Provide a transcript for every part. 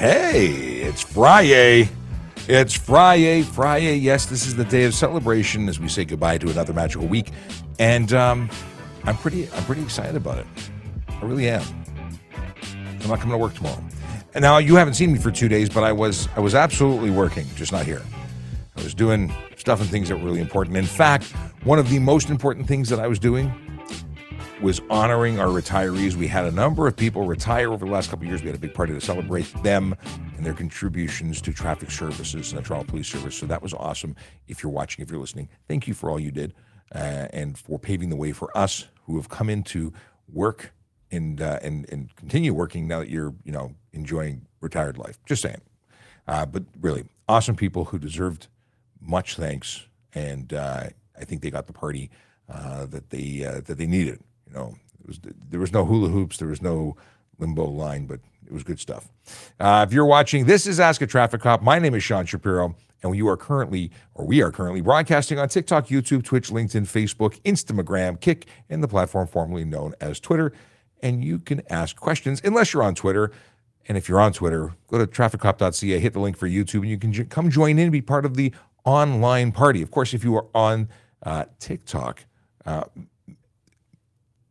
Hey, it's Friday. It's Friday, Friday. Yes, this is the day of celebration as we say goodbye to another magical week, and um, I'm pretty, I'm pretty excited about it. I really am. I'm not coming to work tomorrow. And now you haven't seen me for two days, but I was, I was absolutely working, just not here. I was doing stuff and things that were really important. In fact, one of the most important things that I was doing was honoring our retirees. We had a number of people retire over the last couple of years. We had a big party to celebrate them and their contributions to traffic services and the Toronto Police Service. So that was awesome. If you're watching, if you're listening, thank you for all you did uh, and for paving the way for us who have come into work and uh, and and continue working now that you're you know enjoying retired life. Just saying. Uh, but really, awesome people who deserved much thanks, and uh, I think they got the party uh, that they uh, that they needed. You know, was, there was no hula hoops, there was no limbo line, but it was good stuff. Uh, if you're watching, this is Ask a Traffic Cop. My name is Sean Shapiro, and you are currently, or we are currently, broadcasting on TikTok, YouTube, Twitch, LinkedIn, Facebook, Instagram, Kick, and the platform formerly known as Twitter. And you can ask questions, unless you're on Twitter. And if you're on Twitter, go to trafficcop.ca, hit the link for YouTube, and you can j- come join in and be part of the online party. Of course, if you are on uh, TikTok, uh,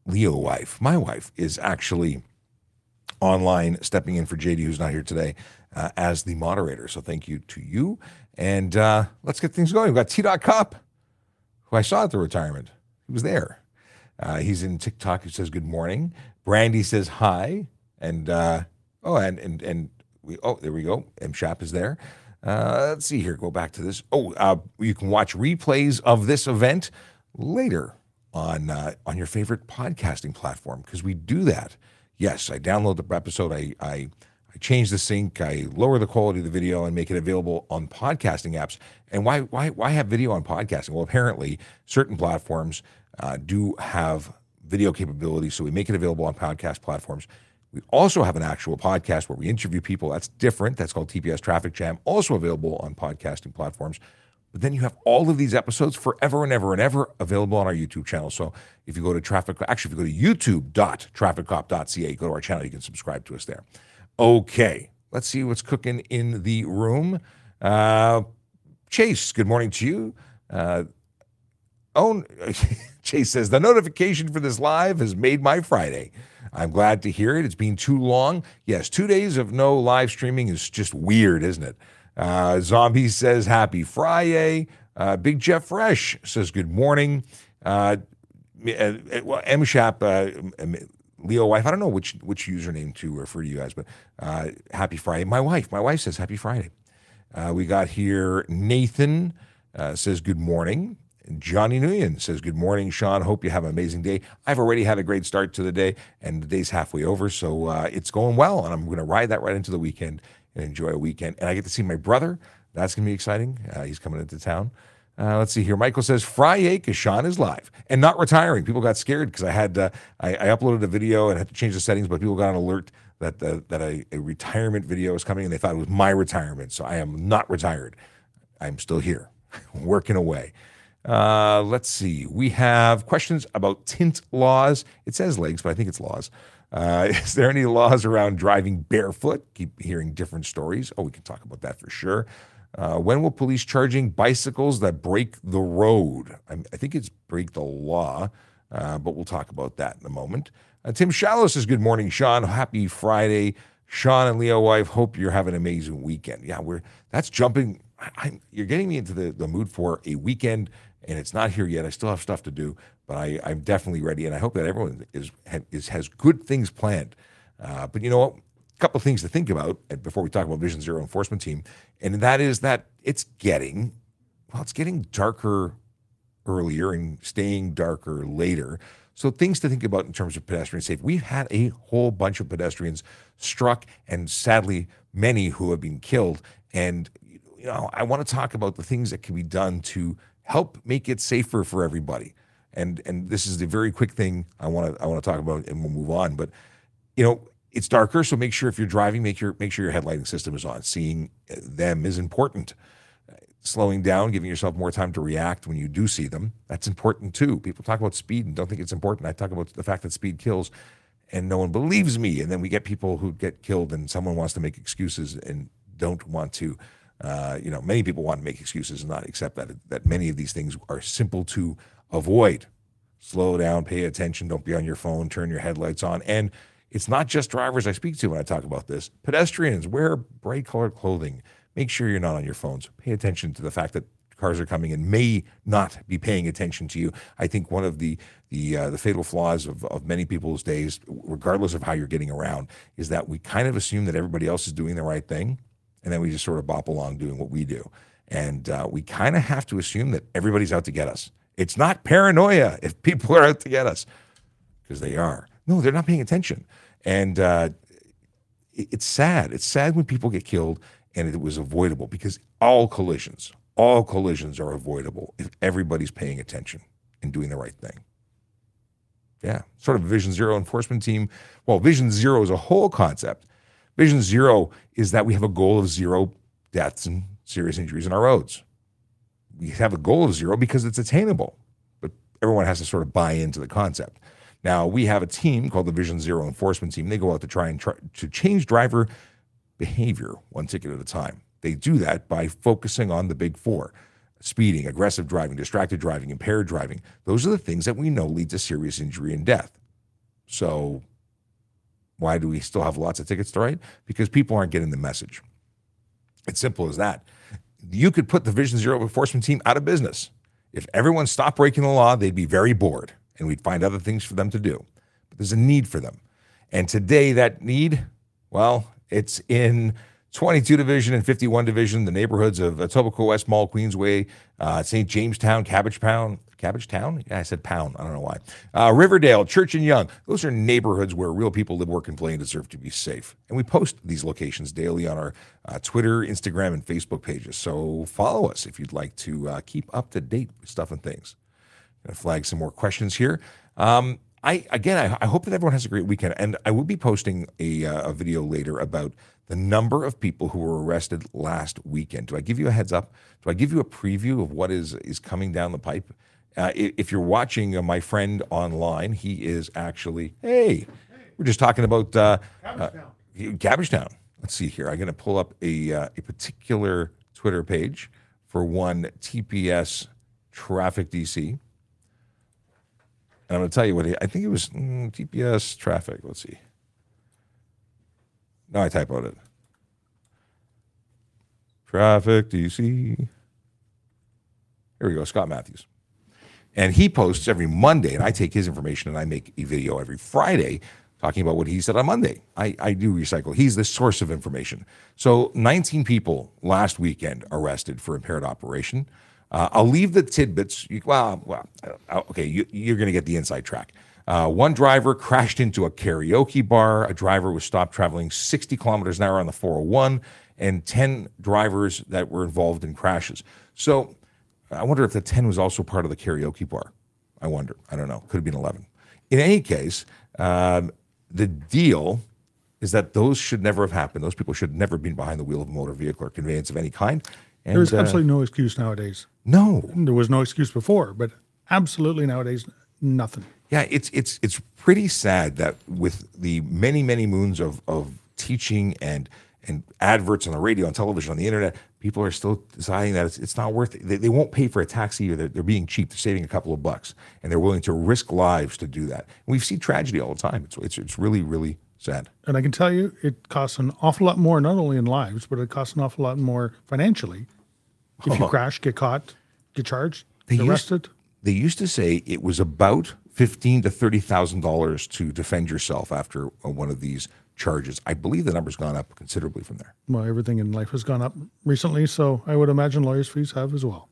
Leo wife, my wife, is actually online stepping in for JD, who's not here today, uh, as the moderator. So thank you to you. And uh, let's get things going. We've got T. Dot Cup, who I saw at the retirement. He was there. Uh, he's in TikTok. He says good morning. Brandy says hi. And uh, oh, and and and we oh there we go. M Shap is there. Uh, let's see here. Go back to this. Oh, uh, you can watch replays of this event later on uh, on your favorite podcasting platform because we do that. Yes, I download the episode. I, I I change the sync. I lower the quality of the video and make it available on podcasting apps. And why why why have video on podcasting? Well, apparently certain platforms uh, do have video capabilities, so we make it available on podcast platforms. We also have an actual podcast where we interview people. That's different. That's called TPS Traffic Jam, also available on podcasting platforms. But then you have all of these episodes forever and ever and ever available on our YouTube channel. So if you go to traffic, actually, if you go to youtube.trafficcop.ca, go to our channel, you can subscribe to us there. Okay, let's see what's cooking in the room. Uh, Chase, good morning to you. Uh, oh, Chase says the notification for this live has made my Friday. I'm glad to hear it. It's been too long. Yes, two days of no live streaming is just weird, isn't it? Uh, Zombie says happy Friday. Uh, Big Jeff Fresh says good morning. Uh, uh well, M Shap, uh, Leo wife. I don't know which which username to refer to you guys, but uh, happy Friday. My wife, my wife says happy Friday. Uh, we got here Nathan uh, says good morning. Johnny Nguyen says, Good morning, Sean. Hope you have an amazing day. I've already had a great start to the day, and the day's halfway over, so uh, it's going well, and I'm going to ride that right into the weekend and enjoy a weekend. And I get to see my brother. That's going to be exciting. Uh, he's coming into town. Uh, let's see here. Michael says Friday Sean is live and not retiring. People got scared because I had uh, I, I, uploaded a video and had to change the settings, but people got an alert that uh, that a, a, retirement video was coming and they thought it was my retirement. So I am not retired. I'm still here, working away. Uh, let's see. We have questions about tint laws. It says legs, but I think it's laws. Uh, is there any laws around driving barefoot? Keep hearing different stories. Oh, we can talk about that for sure. Uh, when will police charging bicycles that break the road? I, I think it's break the law, uh, but we'll talk about that in a moment. Uh, Tim Shallow says, Good morning, Sean. Happy Friday. Sean and Leo wife, hope you're having an amazing weekend. Yeah, we're that's jumping. I, you're getting me into the, the mood for a weekend, and it's not here yet. I still have stuff to do, but I, I'm definitely ready, and I hope that everyone is, is has good things planned. Uh, but you know? A couple of things to think about before we talk about Vision Zero enforcement team, and that is that it's getting well, it's getting darker earlier and staying darker later. So things to think about in terms of pedestrian safety. We've had a whole bunch of pedestrians struck, and sadly, many who have been killed. And you know, I want to talk about the things that can be done to help make it safer for everybody and and this is the very quick thing I want to I want to talk about, and we'll move on. But you know, it's darker, so make sure if you're driving, make your make sure your headlighting system is on. Seeing them is important. Slowing down, giving yourself more time to react when you do see them, that's important too. People talk about speed and don't think it's important. I talk about the fact that speed kills, and no one believes me. And then we get people who get killed, and someone wants to make excuses and don't want to. Uh, you know, many people want to make excuses and not accept that that many of these things are simple to avoid. Slow down, pay attention, don't be on your phone, turn your headlights on, and it's not just drivers I speak to when I talk about this. Pedestrians wear bright colored clothing. Make sure you're not on your phones. Pay attention to the fact that cars are coming and may not be paying attention to you. I think one of the the uh, the fatal flaws of, of many people's days, regardless of how you're getting around, is that we kind of assume that everybody else is doing the right thing, and then we just sort of bop along doing what we do, and uh, we kind of have to assume that everybody's out to get us. It's not paranoia if people are out to get us, because they are. No, they're not paying attention, and uh, it, it's sad. It's sad when people get killed, and it was avoidable because all collisions, all collisions are avoidable if everybody's paying attention and doing the right thing. Yeah, sort of Vision Zero enforcement team. Well, Vision Zero is a whole concept. Vision Zero is that we have a goal of zero deaths and serious injuries in our roads. We have a goal of zero because it's attainable, but everyone has to sort of buy into the concept. Now, we have a team called the Vision Zero enforcement team. They go out to try and try to change driver behavior one ticket at a time. They do that by focusing on the big four speeding, aggressive driving, distracted driving, impaired driving. Those are the things that we know lead to serious injury and death. So, why do we still have lots of tickets to write? Because people aren't getting the message. It's simple as that. You could put the Vision Zero enforcement team out of business. If everyone stopped breaking the law, they'd be very bored and we'd find other things for them to do. But there's a need for them. And today, that need, well, it's in 22 Division and 51 Division, the neighborhoods of Etobicoke West Mall, Queensway, uh, St. Jamestown, Cabbage Pound. Cabbage Town? I said pound. I don't know why. Uh, Riverdale, Church and Yonge. Those are neighborhoods where real people live, work, and play and deserve to be safe. And we post these locations daily on our uh, Twitter, Instagram, and Facebook pages. So follow us if you'd like to uh, keep up to date with stuff and things. Gonna flag some more questions here. Um, I again, I, I, hope that everyone has a great weekend, and I will be posting a, uh, a video later about the number of people who were arrested last weekend. Do I give you a heads up? Do I give you a preview of what is is coming down the pipe? Uh, if you're watching uh, my friend online, he is actually hey, we're just talking about uh, Cabbagetown. Uh, Let's see here. I'm going to pull up a uh, a particular Twitter page for one TPS Traffic DC. And I'm going to tell you what he, I think it was mm, TPS traffic. Let's see. No, I typoed it. Traffic DC. Here we go, Scott Matthews. And he posts every Monday, and I take his information and I make a video every Friday talking about what he said on Monday. I, I do recycle. He's the source of information. So 19 people last weekend arrested for impaired operation. Uh, I'll leave the tidbits. Well, well uh, okay, you, are going to get the inside track. Uh, one driver crashed into a karaoke bar. A driver was stopped traveling 60 kilometers an hour on the 401, and 10 drivers that were involved in crashes. So I wonder if the 10 was also part of the karaoke bar. I wonder. I don't know. Could have been 11. In any case, um, the deal is that those should never have happened. Those people should never have been behind the wheel of a motor vehicle or conveyance of any kind. And, There's uh, absolutely no excuse nowadays. No, there was no excuse before, but absolutely nowadays nothing. Yeah, it's it's it's pretty sad that with the many many moons of of teaching and and adverts on the radio and television on the internet, people are still deciding that it's, it's not worth it. They, they won't pay for a taxi or they're, they're being cheap. They're saving a couple of bucks and they're willing to risk lives to do that. And we see tragedy all the time. It's, it's, it's really, really sad. And I can tell you, it costs an awful lot more, not only in lives, but it costs an awful lot more financially. If you oh. crash, get caught, get charged, they arrested. Used, they used to say it was about fifteen to thirty thousand dollars to defend yourself after one of these charges. I believe the number's gone up considerably from there. Well, everything in life has gone up recently, so I would imagine lawyers' fees have as well.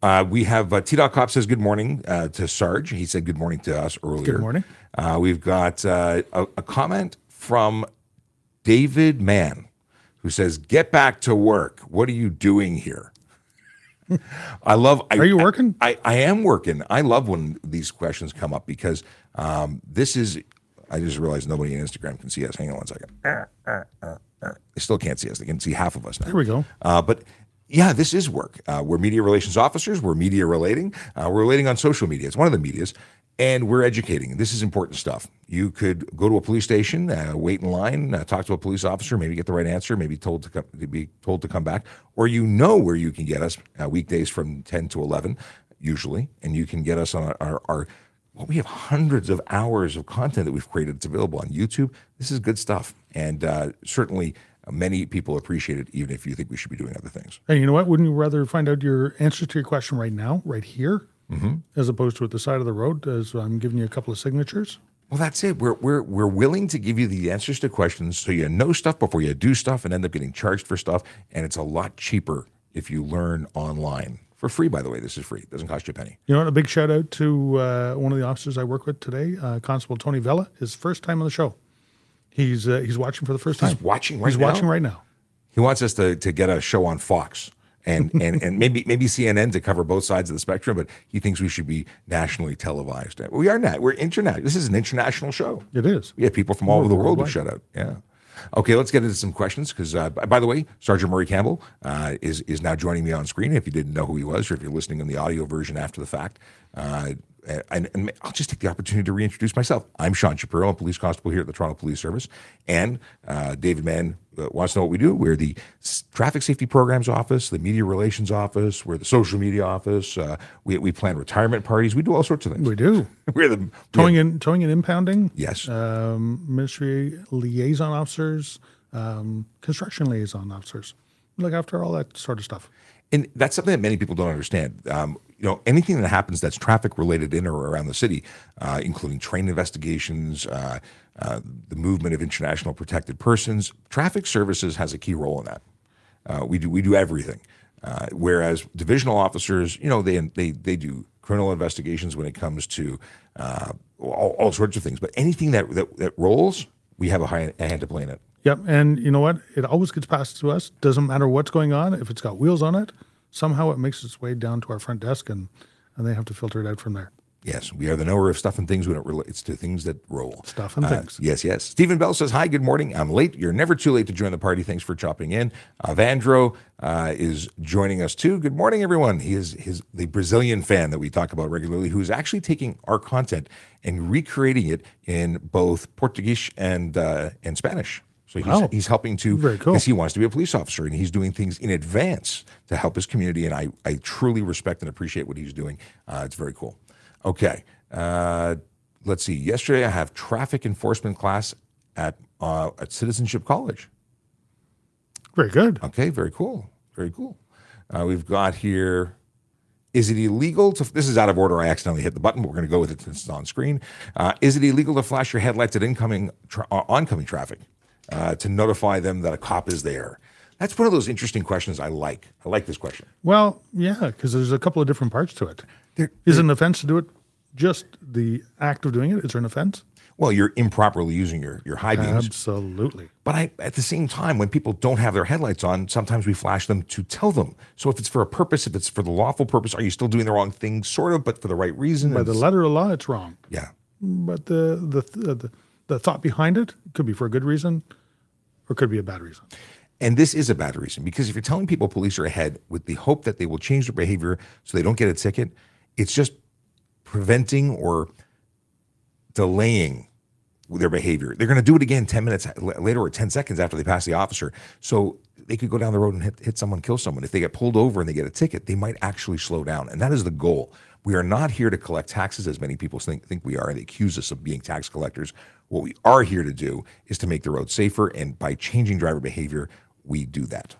Uh, we have uh, T. Dot Cop says good morning uh, to Sarge. He said good morning to us earlier. Good morning. Uh, we've got uh, a, a, comment from David Mann who says, "Get back to work. What are you doing here?" I love. Are you working? I, I, I am working. I love when these questions come up because um, this is I just realized nobody on Instagram can see us. Hang on one second. They still can't see us. They can see half of us now. Here we go. Uh, but yeah, this is work. Uh, we're media relations officers. We're media relating. Uh, we're relating on social media. It's one of the medias. and we're educating. This is important stuff. You could go to a police station, uh, wait in line, uh, talk to a police officer, maybe get the right answer, maybe told to, come, to be told to come back, or you know where you can get us uh, weekdays from 10 to 11, usually, and you can get us on our, our, we have hundreds of hours of content that we've created. It's available on YouTube. This is good stuff, and uh, certainly many people appreciate it, even if you think we should be doing other things. And you know what? Wouldn't you rather find out your answer to your question right now, right here, mm-hmm. as opposed to at the side of the road, as I'm giving you a couple of signatures? Well, that's it. We're, we're, we're willing to give you the answers to questions so you know stuff before you do stuff and end up getting charged for stuff. And it's a lot cheaper if you learn online. For free, by the way. This is free. It doesn't cost you a penny. You know what? A big shout out to uh, one of the officers I work with today, uh, Constable Tony Vella. His first time on the show. He's uh, he's watching for the first time. He's watching right he's now. watching right now. He wants us to, to get a show on Fox and, and, and maybe maybe CNN to cover both sides of the spectrum, but he thinks we should be nationally televised. We are not. We're internet. This is an international show. It is. We have people from all over the world who shut out. Yeah. Okay, let's get into some questions. Because, uh, by the way, Sergeant Murray Campbell uh, is is now joining me on screen. If you didn't know who he was, or if you're listening in the audio version after the fact, uh, and, and, I'll just take the opportunity to reintroduce myself. I'm Sean Shapiro, I'm a police constable here at the Toronto Police Service, and uh, David Mann uh, wants to know what we do. We're the Traffic Safety Programs Office, the Media Relations Office, we're the Social Media Office. Uh, we, we plan retirement parties. We do all sorts of things. We do. we're the towing and towing and impounding. Yes. Um, ministry liaison officers, um, construction liaison officers. We look after all that sort of stuff. And that's something that many people don't understand. Um, you know, anything that happens that's traffic related in or around the city, uh, including train investigations, uh, uh, the movement of international protected persons, traffic services has a key role in that. Uh, we do we do everything. Uh, whereas divisional officers, you know, they they they do criminal investigations when it comes to uh, all, all, sorts of things. But anything that, that that rolls, we have a high hand to play in it. Yep, and you know what? It always gets passed to us. Doesn't matter what's going on. If it's got wheels on it, somehow it makes its way down to our front desk, and and they have to filter it out from there. Yes, we are the knower of stuff and things when it relates to things that roll. Stuff and uh, things. Yes, yes. Stephen Bell says, Hi, good morning. I'm late. You're never too late to join the party. Thanks for chopping in. Uh, Vandro uh, is joining us too. Good morning, everyone. He is his, the Brazilian fan that we talk about regularly who is actually taking our content and recreating it in both Portuguese and, uh, and Spanish. So he's, wow. he's helping to, because cool. he wants to be a police officer and he's doing things in advance to help his community. And I, I truly respect and appreciate what he's doing. Uh, it's very cool. Okay. Uh, let's see. Yesterday, I have traffic enforcement class at, uh, at Citizenship College. Very good. Okay. Very cool. Very cool. Uh, we've got here is it illegal to? This is out of order. I accidentally hit the button, but we're going to go with it since it's on screen. Uh, is it illegal to flash your headlights at incoming, tra- uh, oncoming traffic? uh, to notify them that a cop is there? That's one of those interesting questions I like. I like this question. Well, yeah, because there's a couple of different parts to it. There, is it an offense to do it? Just the act of doing it is there an offense? Well, you're improperly using your your high beams. Absolutely. But I, at the same time, when people don't have their headlights on, sometimes we flash them to tell them. So if it's for a purpose, if it's for the lawful purpose, are you still doing the wrong thing, sort of, but for the right reason? By the letter of the law, it's wrong. Yeah. But the the the, the thought behind it could be for a good reason or could be a bad reason. And this is a bad reason because if you're telling people police are ahead with the hope that they will change their behavior so they don't get a ticket, it's just preventing or delaying their behavior. They're going to do it again 10 minutes later or 10 seconds after they pass the officer. So they could go down the road and hit, hit someone, kill someone. If they get pulled over and they get a ticket, they might actually slow down. And that is the goal. We are not here to collect taxes as many people think, think we are. They accuse us of being tax collectors. What we are here to do is to make the road safer, and by changing driver behavior, we do that.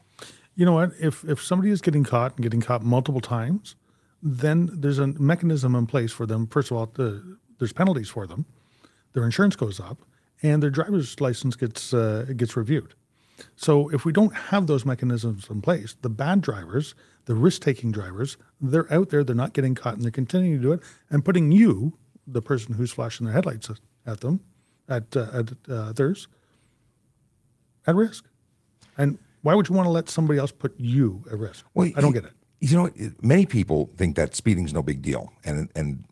You know what? If if somebody is getting caught and getting caught multiple times, then there's a mechanism in place for them. First of all, the, there's penalties for them. Their insurance goes up, and their driver's license gets uh, gets reviewed. So if we don't have those mechanisms in place, the bad drivers, the risk-taking drivers, they're out there. They're not getting caught, and they're continuing to do it and putting you, the person who's flashing their headlights at them, at, uh, at uh, others at risk. And why would you want to let somebody else put you at risk? Well, I don't get it. You know, many people think that speeding is no big deal, and and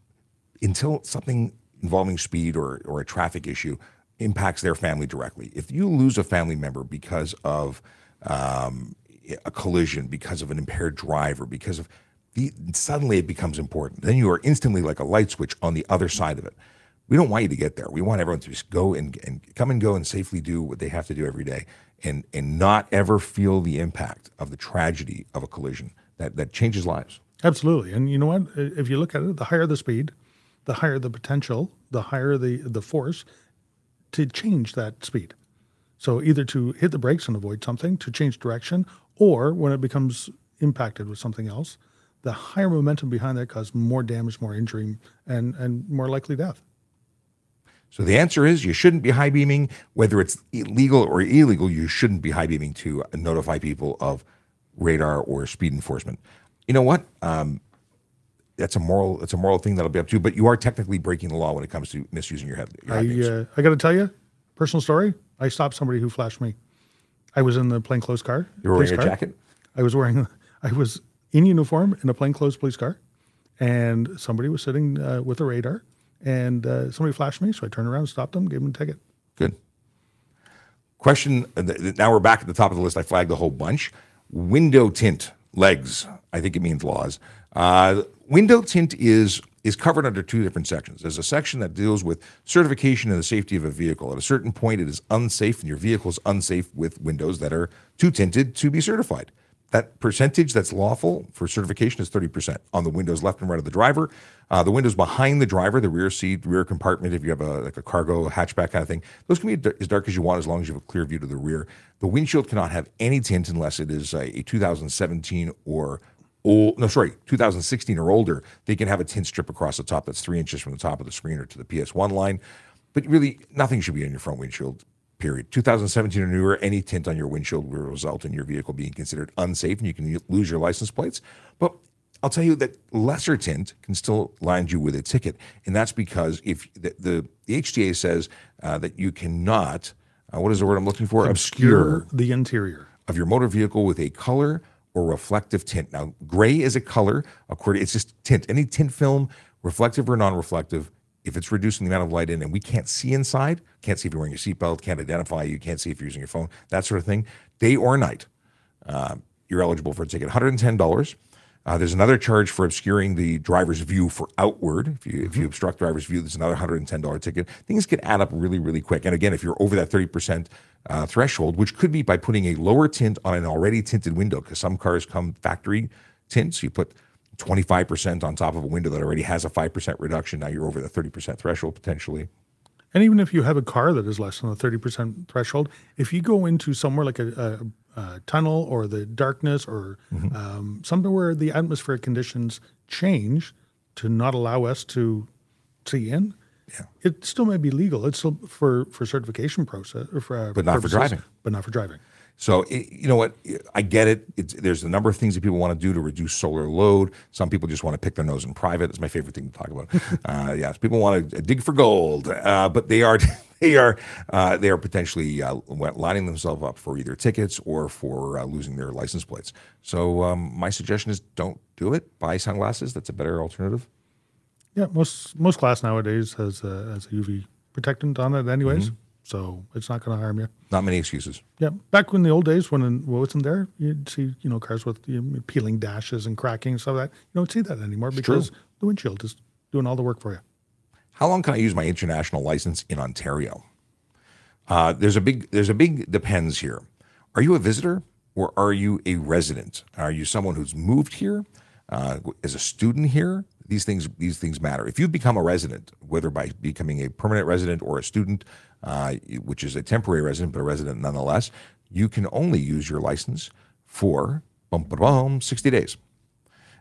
until something involving speed or or a traffic issue impacts their family directly. If you lose a family member because of um, a collision, because of an impaired driver, because of the, suddenly it becomes important. Then you are instantly like a light switch on the other side of it. We don't want you to get there. We want everyone to just go and, and come and go and safely do what they have to do every day and, and not ever feel the impact of the tragedy of a collision that, that changes lives. Absolutely. And you know what? If you look at it, the higher the speed, the higher the potential, the higher the, the force to change that speed. So either to hit the brakes and avoid something, to change direction, or when it becomes impacted with something else, the higher momentum behind that causes more damage, more injury, and, and more likely death. So the answer is you shouldn't be high beaming, whether it's illegal or illegal. You shouldn't be high beaming to notify people of radar or speed enforcement. You know what? Um, that's a moral. It's a moral thing that'll be up to you. But you are technically breaking the law when it comes to misusing your head. Your I uh, I got to tell you, personal story. I stopped somebody who flashed me. I was in the plainclothes car. You were wearing a car. jacket. I was wearing. I was in uniform in a plainclothes police car, and somebody was sitting uh, with a radar, and uh, somebody flashed me. So I turned around, stopped them, gave them a ticket. Good. Question. Uh, now we're back at the top of the list. I flagged a whole bunch. Window tint legs. I think it means laws. Uh, window tint is is covered under two different sections. There's a section that deals with certification and the safety of a vehicle. At a certain point, it is unsafe, and your vehicle is unsafe with windows that are too tinted to be certified that percentage that's lawful for certification is 30% on the windows left and right of the driver. Uh, the windows behind the driver, the rear seat, rear compartment, if you have a like a cargo hatchback kind of thing, those can be as dark as you want as long as you have a clear view to the rear. The windshield cannot have any tint unless it is a, a 2017 or old, no, sorry, 2016 or older. They can have a tint strip across the top that's three inches from the top of the screen or to the AS1 line. But really, nothing should be on your front windshield period. 2017 or newer, any tint on your windshield will result in your vehicle being considered unsafe and you can lose your license plates. But I'll tell you that lesser tint can still land you with a ticket. And that's because if the, the, the HTA says uh, that you cannot, uh, what is the word I'm looking for? Obscure, Obscure the interior of your motor vehicle with a color or reflective tint. Now, gray is a color, according it's just tint. Any tint film, reflective or non-reflective, if it's reducing the amount of light in and we can't see inside, can't see if you're wearing your seatbelt, can't identify you, can't see if you're using your phone, that sort of thing, day or night, uh, you're eligible for a ticket. $110. Uh, there's another charge for obscuring the driver's view for outward. If you, mm-hmm. if you obstruct driver's view, there's another $110 ticket. Things can add up really, really quick. And again, if you're over that 30% uh, threshold, which could be by putting a lower tint on an already tinted window, because some cars come factory tints, you put 25% on top of a window that already has a 5% reduction. Now you're over the 30% threshold potentially. And even if you have a car that is less than the 30% threshold, if you go into somewhere like a, a, a tunnel or the darkness or mm-hmm. um, somewhere where the atmospheric conditions change to not allow us to see in, yeah. it still may be legal. It's still for, for certification process, for, uh, but not purposes, for driving. But not for driving. So it, you know what? I get it. It's, there's a number of things that people want to do to reduce solar load. Some people just want to pick their nose in private. It's my favorite thing to talk about. uh, yes, people want to dig for gold, uh, but they are they are uh, they are potentially uh, lining themselves up for either tickets or for uh, losing their license plates. So um, my suggestion is don't do it. Buy sunglasses. That's a better alternative. Yeah, most most glass nowadays has a, has a UV protectant on it, anyways. Mm-hmm. So it's not going to harm you. Not many excuses. Yeah. Back in the old days when it wasn't there, you'd see, you know, cars with you know, peeling dashes and cracking and stuff like that. You don't see that anymore it's because true. the windshield is doing all the work for you. How long can I use my international license in Ontario? Uh, there's a big there's a big depends here. Are you a visitor or are you a resident? Are you someone who's moved here uh, as a student here? These things these things matter. If you become a resident, whether by becoming a permanent resident or a student, uh, which is a temporary resident, but a resident nonetheless, you can only use your license for bum, bum, 60 days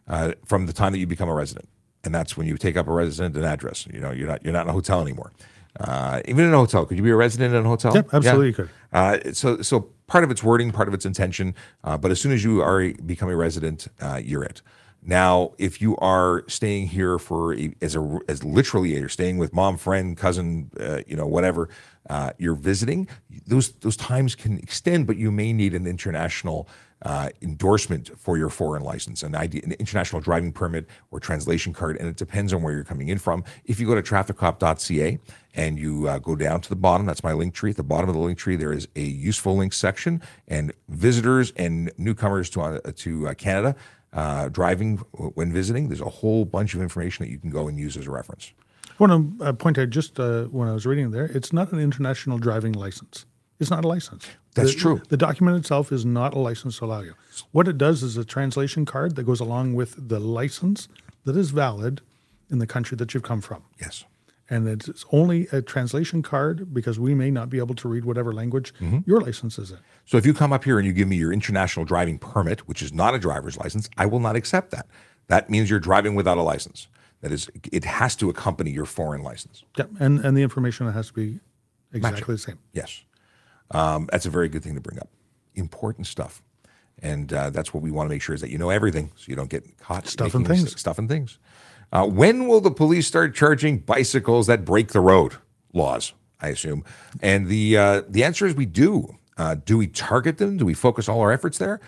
uh, from the time that you become a resident. And that's when you take up a resident and address. You know, you're not you're not in a hotel anymore. Uh, even in a hotel, could you be a resident in a hotel? Yep, absolutely, yeah. could. Uh, so, so part of its wording, part of its intention, uh, but as soon as you are become a resident, uh, you're it. Now, if you are staying here for a, as a as literally you're staying with mom, friend, cousin, uh, you know, whatever, uh, you're visiting, those those times can extend, but you may need an international uh, endorsement for your foreign license, an, ID, an international driving permit or translation card, and it depends on where you're coming in from. If you go to trafficcop.ca and you uh, go down to the bottom, that's my link tree. At the bottom of the link tree, there is a useful links section, and visitors and newcomers to uh, to uh, Canada uh, driving when visiting. There's a whole bunch of information that you can go and use as a reference. I want to uh, point out just uh, when I was reading there, it's not an international driving license. It's not a license. That's The- true. The document itself is not a license to allow you. What it does is a translation card that goes along with the license that is valid in the country that you've come from. Yes. And it's only a translation card because we may not be able to read whatever language Mm-hmm. your license is in. So if you come up here and you give me your international driving permit, which is not a driver's license, I will not accept that. That means you're driving without a license. That is, it has to accompany your foreign license. Yeah, and, and the information has to be exactly the same. Yes. Um, that's a very good thing to bring up. Important stuff. And uh, that's what we want to make sure is that you know everything so you don't get caught Stuff and things. mistakes- Stuffing things. Uh, when will the police start charging bicycles that break the road laws? I assume. And the uh, the answer is we do. Uh, do we target them? Do we focus all our efforts there?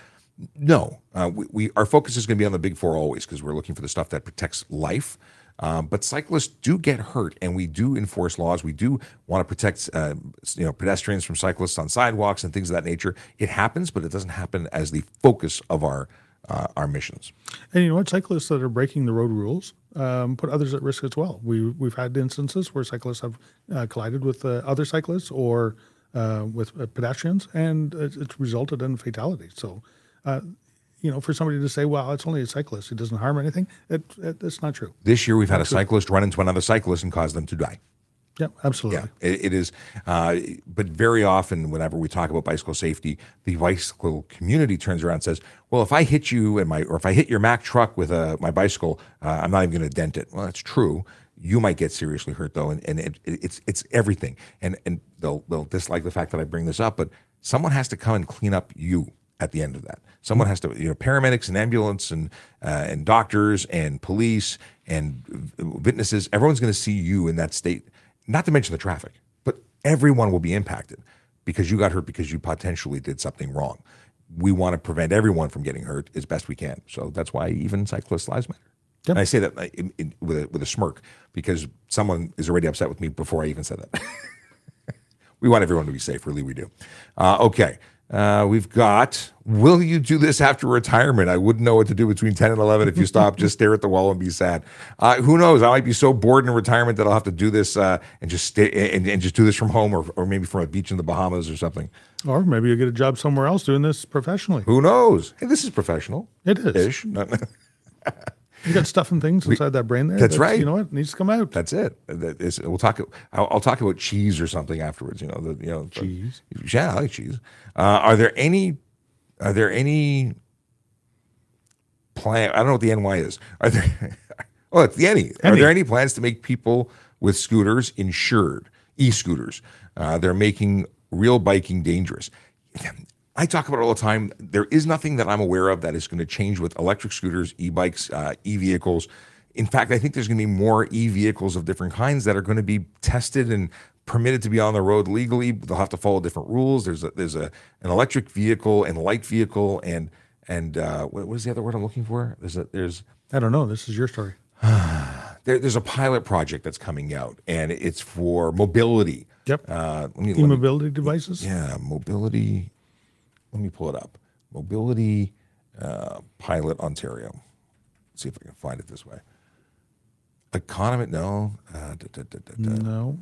No. Uh, we, we our focus is going to be on the big four always because we're looking for the stuff that protects life. Um, but cyclists do get hurt, and we do enforce laws. We do want to protect, uh, you know, pedestrians from cyclists on sidewalks and things of that nature. It happens, but it doesn't happen as the focus of our uh, our missions. And you know what? Cyclists that are breaking the road rules um, put others at risk as well. We we've had instances where cyclists have uh, collided with uh, other cyclists or uh, with uh, pedestrians, and it's, it's resulted in fatality. So, uh, you know, for somebody to say, "Well, it's only a cyclist; it doesn't harm anything," it, it, it's not true. This year, we've had a cyclist run into another cyclist and cause them to die. Yeah, absolutely. Yeah, it, it is. Uh, but very often, whenever we talk about bicycle safety, the bicycle community turns around and says, "Well, if I hit you and my, or if I hit your Mack truck with a, my bicycle, uh, I'm not even going to dent it." Well, that's true. You might get seriously hurt though, and, and it, it's it's everything. And and they'll they'll dislike the fact that I bring this up, but someone has to come and clean up you at the end of that. Someone has to, you know, paramedics and ambulance and uh, and doctors and police and witnesses. Everyone's going to see you in that state. Not to mention the traffic, but everyone will be impacted because you got hurt because you potentially did something wrong. We want to prevent everyone from getting hurt as best we can. So that's why even cyclists' lives matter. Yep. And I say that in, in, with a with a smirk because someone is already upset with me before I even said that. we want everyone to be safe, really. We do. Uh, okay. Uh, we've got. Will you do this after retirement? I wouldn't know what to do between ten and eleven if you stop. just stare at the wall and be sad. Uh, who knows? I might be so bored in retirement that I'll have to do this uh, and just stay and, and just do this from home or, or maybe from a beach in the Bahamas or something. Or maybe you get a job somewhere else doing this professionally. Who knows? Hey, this is professional. It is. Ish. You got stuff and things inside that brain there. That's right. You know what? It needs to come out. That's it. That is, we'll talk. I'll, I'll talk about cheese or something afterwards. You know, the, you know, Cheese? yeah, I like cheese. Uh, are there any? Are there any plan? I don't know what the NY is. Are there? oh, it's the any. Are there any plans to make people with scooters insured? E-scooters. Uh, they're making real biking dangerous. I talk about it all the time. There is nothing that I'm aware of that is going to change with electric scooters, e-bikes, uh, e-vehicles. In fact, I think there's going to be more e-vehicles of different kinds that are going to be tested and permitted to be on the road legally. They'll have to follow different rules. There's a, there's a an electric vehicle and light vehicle and and uh, what, what is the other word I'm looking for? There's a there's I don't know. This is your story. there, there's a pilot project that's coming out and it's for mobility. Yep. Uh, let me, let me E-mobility devices. yeah, mobility. Let me pull it up. Mobility uh, Pilot Ontario. Let's see if I can find it this way. Economy, no. Uh, da, da, da. No,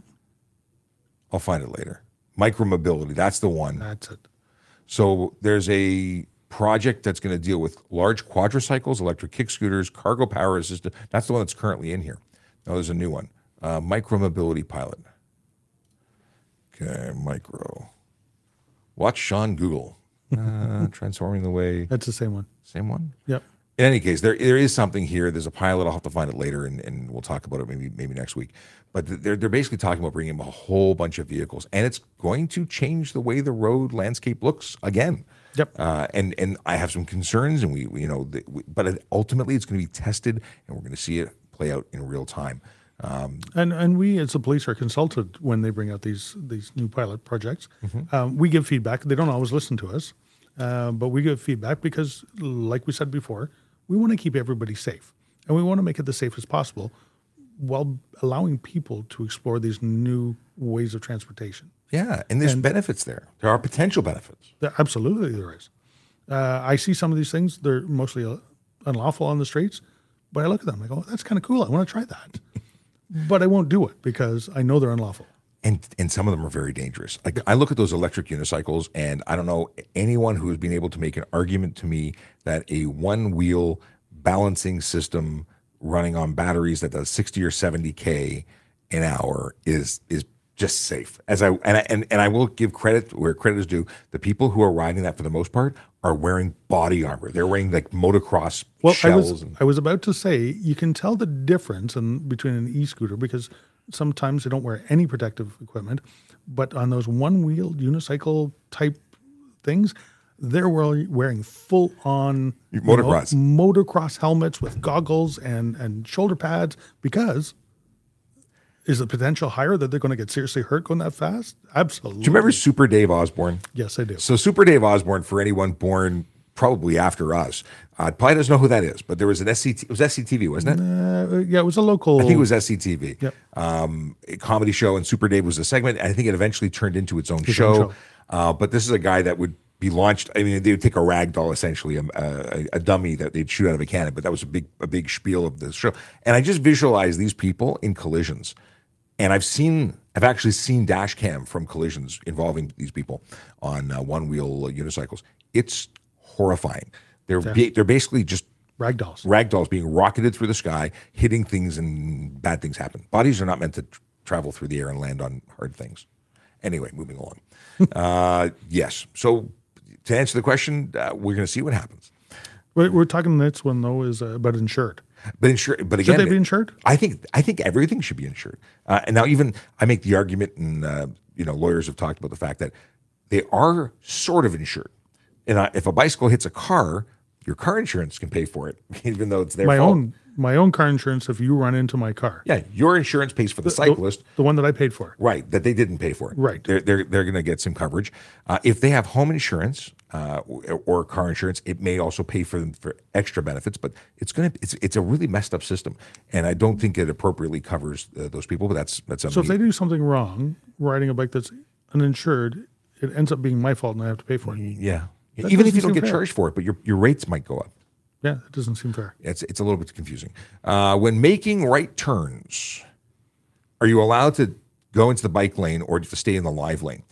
I'll find it later. Micromobility, that's the one. that's it. So there's a project that's going to deal with large quadricycles, electric kick scooters, cargo power assisted. That's the one that's currently in here. No, there's a new one. Uh, micromobility pilot. Okay, micro. Watch Sean Google. Uh, transforming the way. That's the same one. Same one. Yep. In any case, there there is something here. There's a pilot. I'll have to find it later, and, and we'll talk about it maybe maybe next week. But they're they're basically talking about bringing a whole bunch of vehicles, and it's going to change the way the road landscape looks again. Yep. Uh, and and I have some concerns, and we, we you know, the, we, but ultimately it's going to be tested, and we're going to see it play out in real time. Um, And and we as the police are consulted when they bring out these these new pilot projects. Mm-hmm. Um, we give feedback. They don't always listen to us, uh, but we give feedback because, like we said before, we want to keep everybody safe, and we want to make it the safest possible, while allowing people to explore these new ways of transportation. yeah, and there's benefits there. There are potential benefits. There, absolutely, there is. Uh, I see some of these things. They're mostly uh, unlawful on the streets. But I look at them, I go, that's kind of cool. I want to try that. But I won't do it because I know they're unlawful. and and some of them are very dangerous. Like I look at those electric unicycles, and I don't know anyone who has been able to make an argument to me that a one wheel balancing system running on batteries that does sixty or seventy k an hour is is just safe. As I and I, and and I will give credit where credit is due. The people who are riding that for the most part are wearing body armor. They're wearing like motocross Well, I was and, I was about to say you can tell the difference in between an e-scooter because sometimes they don't wear any protective equipment, but on those one-wheeled unicycle type things, they're wearing, wearing full-on you know, Motocross. motocross helmets with goggles and and shoulder pads because. Is the potential higher that they're going to get seriously hurt going that fast? Absolutely. do you remember Super Dave Osborne? Yes, I do. So Super Dave Osborne, for anyone born probably after us, uh, probably doesn't know who that is. But there was an SCT, it was SCTV, wasn't it? Uh, yeah, it was a local. I think it was SCTV. Yep. Um, a comedy show, and Super Dave was a segment. I think it eventually turned into its own show. show. Uh, but this is a guy that would be launched. I mean, they would take a rag doll, essentially, a, a, a dummy that they'd shoot out of a cannon. But that was a big, a big spiel of the show. And I just visualize these people in collisions. And I've seen, I've actually seen dash cam from collisions involving these people on uh, one wheel unicycles. It's horrifying. They're ba- they're basically just ragdolls. ragdolls being rocketed through the sky, hitting things, and bad things happen. Bodies are not meant to tr- travel through the air and land on hard things. Anyway, moving along. uh, yes. So to answer the question, uh, we're going to see what happens. We're, we're talking the next one though is uh, about insured. But insure, but again, Should they be insured? I think I think everything should be insured. Uh, and now even I make the argument, and uh, you know, lawyers have talked about the fact that they are sort of insured. And uh, if a bicycle hits a car, your car insurance can pay for it, even though it's their My fault. own my own car insurance. If you run into my car, Yeah, your insurance pays for the The- cyclist. the one that I paid for. Right, that they didn't pay for it. Right. They're they're, they're going to get some coverage. Uh, if they have home insurance uh, or, or car insurance, it may also pay for them for extra benefits. But it's going to it's it's a really messed up system, and I don't think it appropriately covers uh, those people. But that's that's So if they do something wrong, riding a bike that's uninsured, it ends up being my fault and I have to pay for it. yeah. That Even if you don't get fair. charged for it, but your your rates might go up. Yeah, it doesn't seem fair. It's it's a little bit confusing. Uh, when making right turns, are you allowed to go into the bike lane or to stay in the live lane?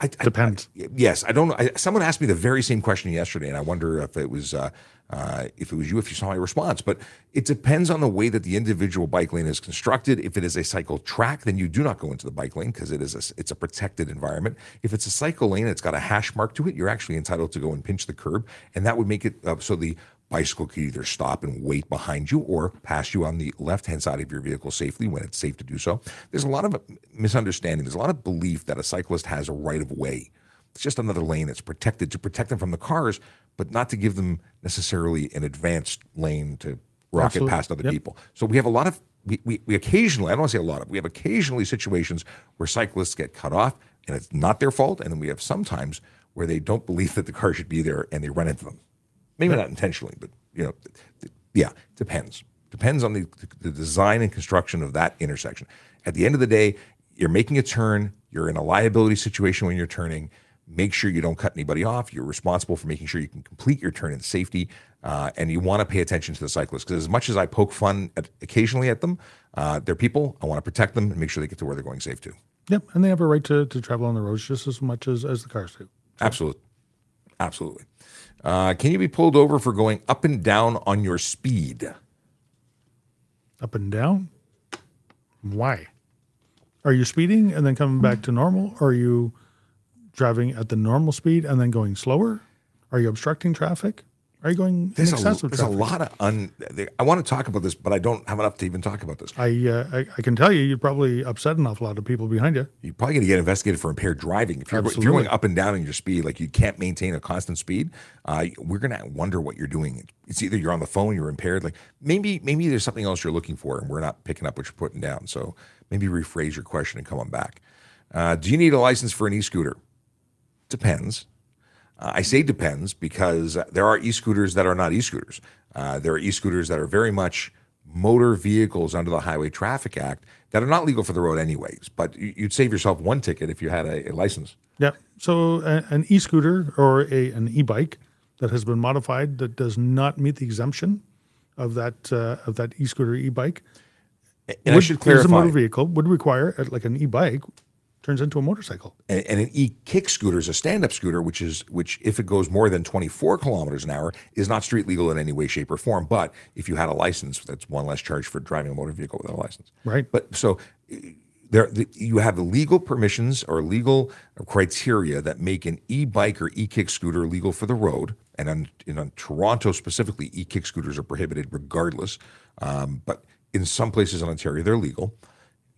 I, I- Depends. I- yes, I don't know. I, someone asked me the very same question yesterday, and I wonder if it was uh, uh, if it was you, if you saw my response. But it depends on the way that the individual bike lane is constructed. If it is a cycle track, then you do not go into the bike lane because it is a, it's a protected environment. If it's a cycle lane, it's got a hash mark to it. You're actually entitled to go and pinch the curb, and that would make it uh, so the bicycle could either stop and wait behind you or pass you on the left hand side of your vehicle safely when it's safe to do so. There's a lot of misunderstanding. There's a lot of belief that a cyclist has a right of way. It's just another lane that's protected to protect them from the cars, but not to give them necessarily an advanced lane to rocket Absolutely. past other Yep. people. So we have a lot of we, we, we occasionally, I don't want to say a lot of, we have occasionally situations where cyclists get cut off and it's not their fault. And then we have sometimes where they don't believe that the car should be there and they run into them. Maybe not intentionally, but you know, th- th- yeah, depends. Depends on the, the design and construction of that intersection. At the end of the day, you're making a turn. You're in a liability situation when you're turning. Make sure you don't cut anybody off. You're responsible for making sure you can complete your turn in safety, uh, and you want to pay attention to the cyclists because as much as I poke fun at, occasionally at them, uh, they're people. I want to protect them and make sure they get to where they're going safe too. Yep, and they have a right to, to travel on the roads just as much as, as the cars do. Absolutely. Absolutely. Uh, can you be pulled over for going up and down on your speed? Up and down. Why? Are you speeding and then coming back to normal? Or are you driving at the normal speed and then going slower? Are you obstructing traffic? Are you going in There's, a, excessive there's a lot of un. I want to talk about this, but I don't have enough to even talk about this. I, uh, I I can tell you, you'd probably upset an awful lot of people behind you. You're probably going to get investigated for impaired driving if you're, if you're going up and down in your speed, like you can't maintain a constant speed. Uh, we're going to wonder what you're doing. It's either you're on the phone, you're impaired. Like maybe maybe there's something else you're looking for, and we're not picking up what you're putting down. So maybe rephrase your question and come on back. Uh, do you need a license for an e-scooter? Depends. Uh, I say depends because there are e-scooters that are not e-scooters. Uh, there are e-scooters that are very much motor vehicles under the Highway Traffic Act that are not legal for the road anyways. But you- you'd save yourself one ticket if you had a, a license. Yeah. So a, an e-scooter or a an e-bike that has been modified that does not meet the exemption of that uh, of that e-scooter e-bike And I should is a motor vehicle would require uh, like an e-bike turns into a motorcycle. and, and an e-kick scooter is a stand-up scooter, which is which if it goes more than 24 kilometers an hour is not street legal in any way, shape, or form. But if you had a license, that's one less charge for driving a motor vehicle without a license. Right. But so there, the, you have the legal permissions or legal criteria that make an e-bike or e-kick scooter legal for the road. And on, in on Toronto specifically, e-kick scooters are prohibited regardless. Um, but in some places in Ontario, they're legal.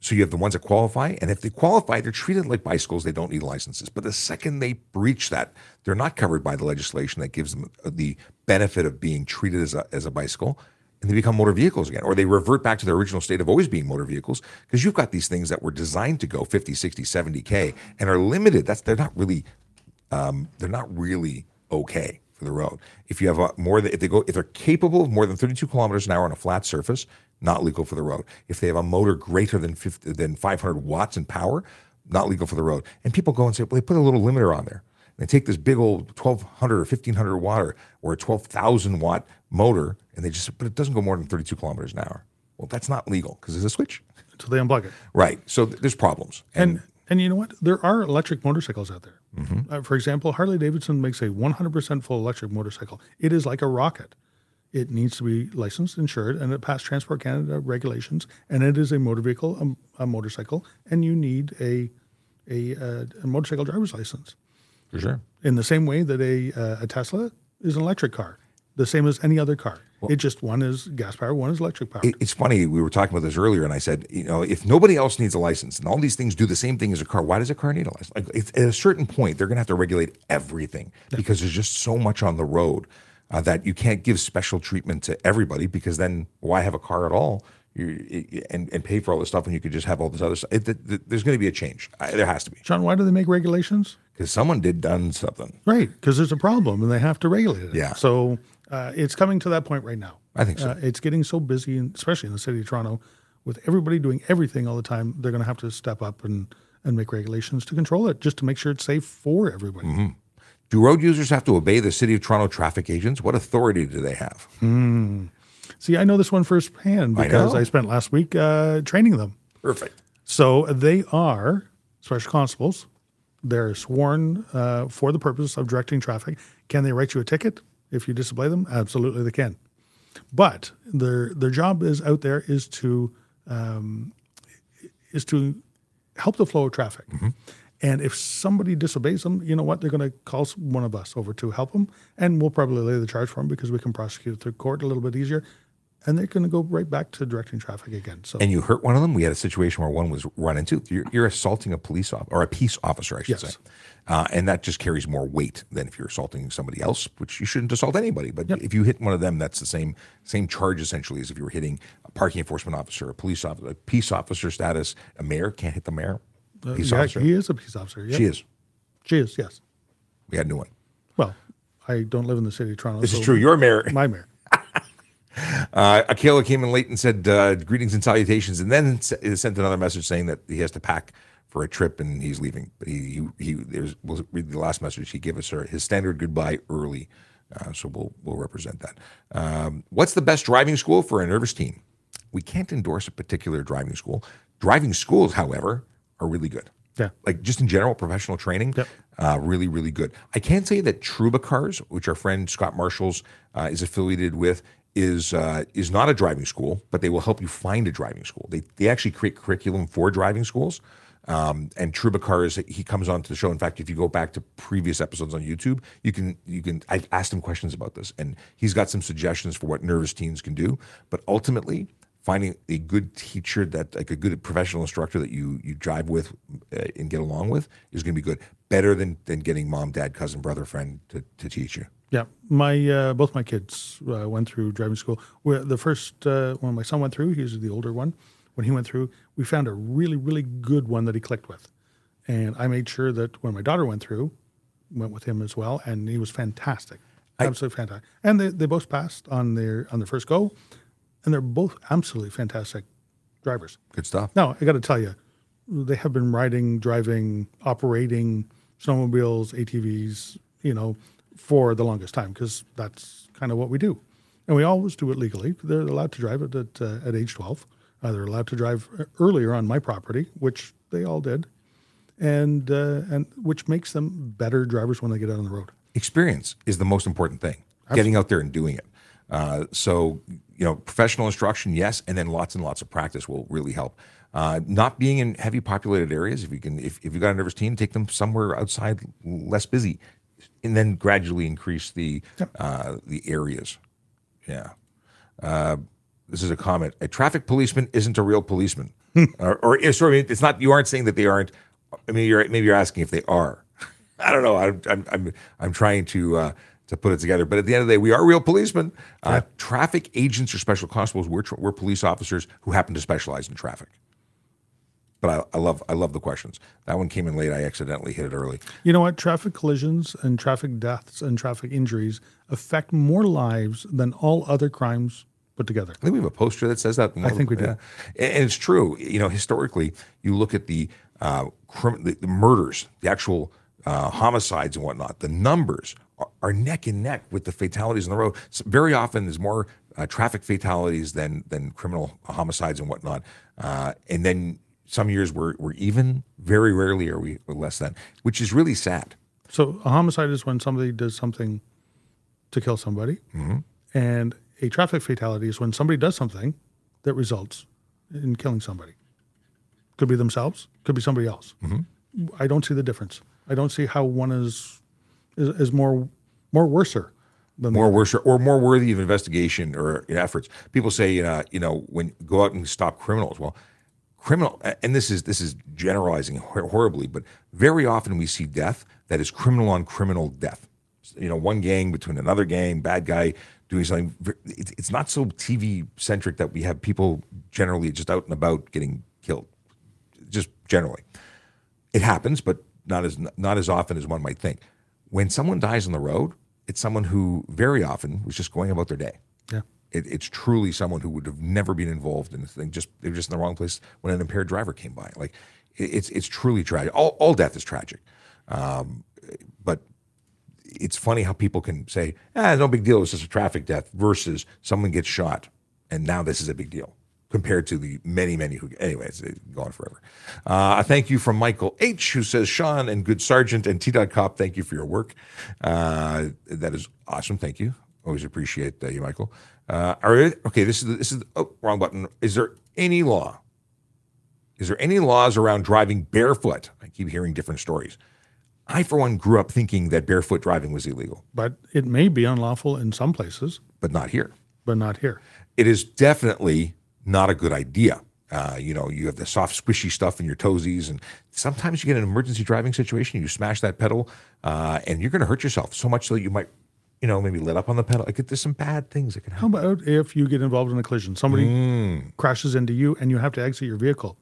So you have the ones that qualify, and if they qualify, they're treated like bicycles. They don't need licenses. But the second they breach that, they're not covered by the legislation that gives them the benefit of being treated as a, as a bicycle, and they become motor vehicles again, or they revert back to their original state of always being motor vehicles. Because you've got these things that were designed to go 50, 60, 70k, and are limited. That's they're not really um, they're not really okay for the road. If you have a, more if they go if they're capable of more than 32 kilometers an hour on a flat surface, not legal for the road. If they have a motor greater than 50, than 500 watts in power, not legal for the road. And people go and say, well, they put a little limiter on there. They take this big old 1200 or 1500 watt or, or 12,000 watt motor, and they just but it doesn't go more than 32 kilometers an hour. Well, that's not legal because there's a switch. So they unplug it. Right. So th- there's problems. And and you know what? There are electric motorcycles out there. Mm-hmm. Uh, for example, Harley Davidson makes a 100% full electric motorcycle. It is like a rocket. It needs to be licensed, insured, and it passed Transport Canada regulations. And it is a motor vehicle, um, a, motorcycle, and you need a a, uh, a motorcycle driver's license. for sure. In the same way that a uh, a Tesla is an electric car, the same as any other car. it just one is gas powered, one is electric powered. It- it's funny. We were talking about this earlier, and I said, you know, if nobody else needs a license and all these things do the same thing as a car, why does a car need a license? Like, it's, at a certain point, they're going to have to regulate everything because there's just so much on the road uh, that you can't give special treatment to everybody because then why have a car at all? You, and, and pay for all this stuff when you could just have all this other stuff. It, th- th- there's going to be a change. I, there has to be John, why do they make regulations? because someone did done something. Right, because there's a problem and they have to regulate it. Yeah. So uh, it's coming to that point right now. I think so. Uh, it's getting so busy, and especially in the city of Toronto, with everybody doing everything all the time. They're going to have to step up and and make regulations to control it, just to make sure it's safe for everybody. Mm-hmm. Do road users have to obey the City of Toronto traffic agents? What authority do they have? See, I know this one firsthand because know. I, spent last week uh, training them. Perfect. So they are special constables. They're sworn uh, for the purpose of directing traffic. Can they write you a ticket if you disobey them? Absolutely, they can. But their their job is out there is to um, is to help the flow of traffic. And if somebody disobeys them, you know what? They're going to call one of us over to help them, and we'll probably lay the charge for them because we can prosecute it through court a little bit easier. And they're going to go right back to directing traffic again. So and you hurt one of them. We had a situation where one was run into. You're, you're assaulting a police officer or a peace officer, I should Yes. say, uh, and that just carries more weight than if you're assaulting somebody else, which you shouldn't assault anybody. But if you hit one of them, that's the same same charge essentially as if you were hitting a parking enforcement officer, a police officer, a peace officer status. A mayor can't hit the mayor. Peace Uh, yeah, officer. he is a peace officer. Yep. She is. She is, yes. We had a new one. Well, I don't live in the city of Toronto. This so is true. You're mayor. My mayor. Uh, Akela came in late and said uh, greetings and salutations, and then sent another message saying that he has to pack for a trip and he's leaving. But he he, he there's we'll read the last message he gave us her his standard goodbye early, uh, so we'll we'll represent that. Um, what's the best driving school for a nervous teen? We can't endorse a particular driving school. Driving schools, however, are really good. Yeah. Like just in general, professional training, Yep. uh, really, really good. I can say that Trubicars, which our friend Scott Marshalls uh, is affiliated with, is uh, is not a driving school, but they will help you find a driving school. They they actually create curriculum for driving schools. Um, and Trubicars, he comes onto the show. In fact, if you go back to previous episodes on YouTube, you can you can I asked him questions about this, and he's got some suggestions for what nervous teens can do. But ultimately, finding a good teacher that like a good professional instructor that you you drive with uh, and get along with is going to be good better than than getting mom dad cousin brother friend to, to teach you Yeah, my uh, both my kids uh, went through driving school. Where the first uh, when my son went through, he was the older one. When he went through, we found a really really good one that he clicked with, and I made sure that when my daughter went through, went with him as well, and he was fantastic, absolutely fantastic. And they, they both passed on their on their first go, and they're both absolutely fantastic drivers. good stuff Now, I got to tell you, they have been riding, driving, operating snowmobiles, ATVs, you know, for the longest time because that's kind of what we do. and we always do it legally. They're allowed to drive it at, uh, at age 12. Uh, they're allowed to drive earlier on my property, which they all did, and uh, and which makes them better drivers when they get out on the road. experience is the most important thing. Getting out there and doing it. Uh, so you know, professional instruction, yes, and then lots and lots of practice will really help. Uh, not being in heavy populated areas, if you can, if, if you've got a nervous teen, take them somewhere outside, less busy, and then gradually increase the uh, the areas. Yeah. Uh, this is a comment. A traffic policeman isn't a real policeman, or, or sorry, it's not. You aren't saying that they aren't. I mean, you're maybe you're asking if they are. I don't know. I'm I'm I'm, I'm trying to uh, to put it together. But at the end of the day, we are real policemen. Uh, Traffic agents or special constables. We're tr- we're police officers who happen to specialize in traffic. But I, I love I love the questions. That one came in late. I accidentally hit it early. You know what? Traffic collisions and traffic deaths and traffic injuries affect more lives than all other crimes put together. I think we have a poster that says that. I think we do. Yeah. And and it's true. You know, historically, you look at the uh, crim- the, the murders, the actual uh, homicides and whatnot. The numbers are, neck and neck with the fatalities on the road. So very often, there's more uh, traffic fatalities than than criminal homicides and whatnot. Uh, and then some years we're, we're even. Very rarely are we less than, which is really sad. So a homicide is when somebody does something to kill somebody, and a traffic fatality is when somebody does something that results in killing somebody. Could be themselves, could be somebody else. I don't see the difference. I don't see how one is is, is more more worser more worse or more worthy of investigation or efforts. People say, uh, you know, when go out and stop criminals. Well, criminal, and this is this is generalizing horribly, but very often we see death that is criminal on criminal death. You know, one gang between another gang, bad guy doing something. It's, it's not so TV centric that we have people generally just out and about getting killed. Just generally, it happens, but not as not as often as one might think. When someone dies on the road, it's someone who very often was just going about their day. Yeah. It, it's truly someone who would have never been involved in this thing. Just they're just in the wrong place when an impaired driver came by. Like it, it's it's truly tragic. All, all death is tragic, um, but it's funny how people can say, "Ah, no big deal. It's just a traffic death," versus someone gets shot, and now this is a big deal compared to the many, many who. anyways, it's gone forever. Uh, a thank you from Michael H, who says, "Sean and Good Sergeant and T. Dot Cop, thank you for your work. Uh, that is awesome. Thank you. Always appreciate uh, you, Michael. Uh, are okay. This is this is oh wrong button. Is there any law? Is there any laws around driving barefoot? I keep hearing different stories. I, for one, grew up thinking that barefoot driving was illegal, But it may be unlawful in some places, but not here. but not here. It is definitely not a good idea. Uh, you know, you have the soft, squishy stuff in your toesies, and sometimes you get an emergency driving situation. You smash that pedal, uh, and you're going to hurt yourself so much so that you might, you know, maybe let up on the pedal. Like, there's some bad things that can happen. How about if you get involved in a collision? Somebody Mm. crashes into you and you have to exit your vehicle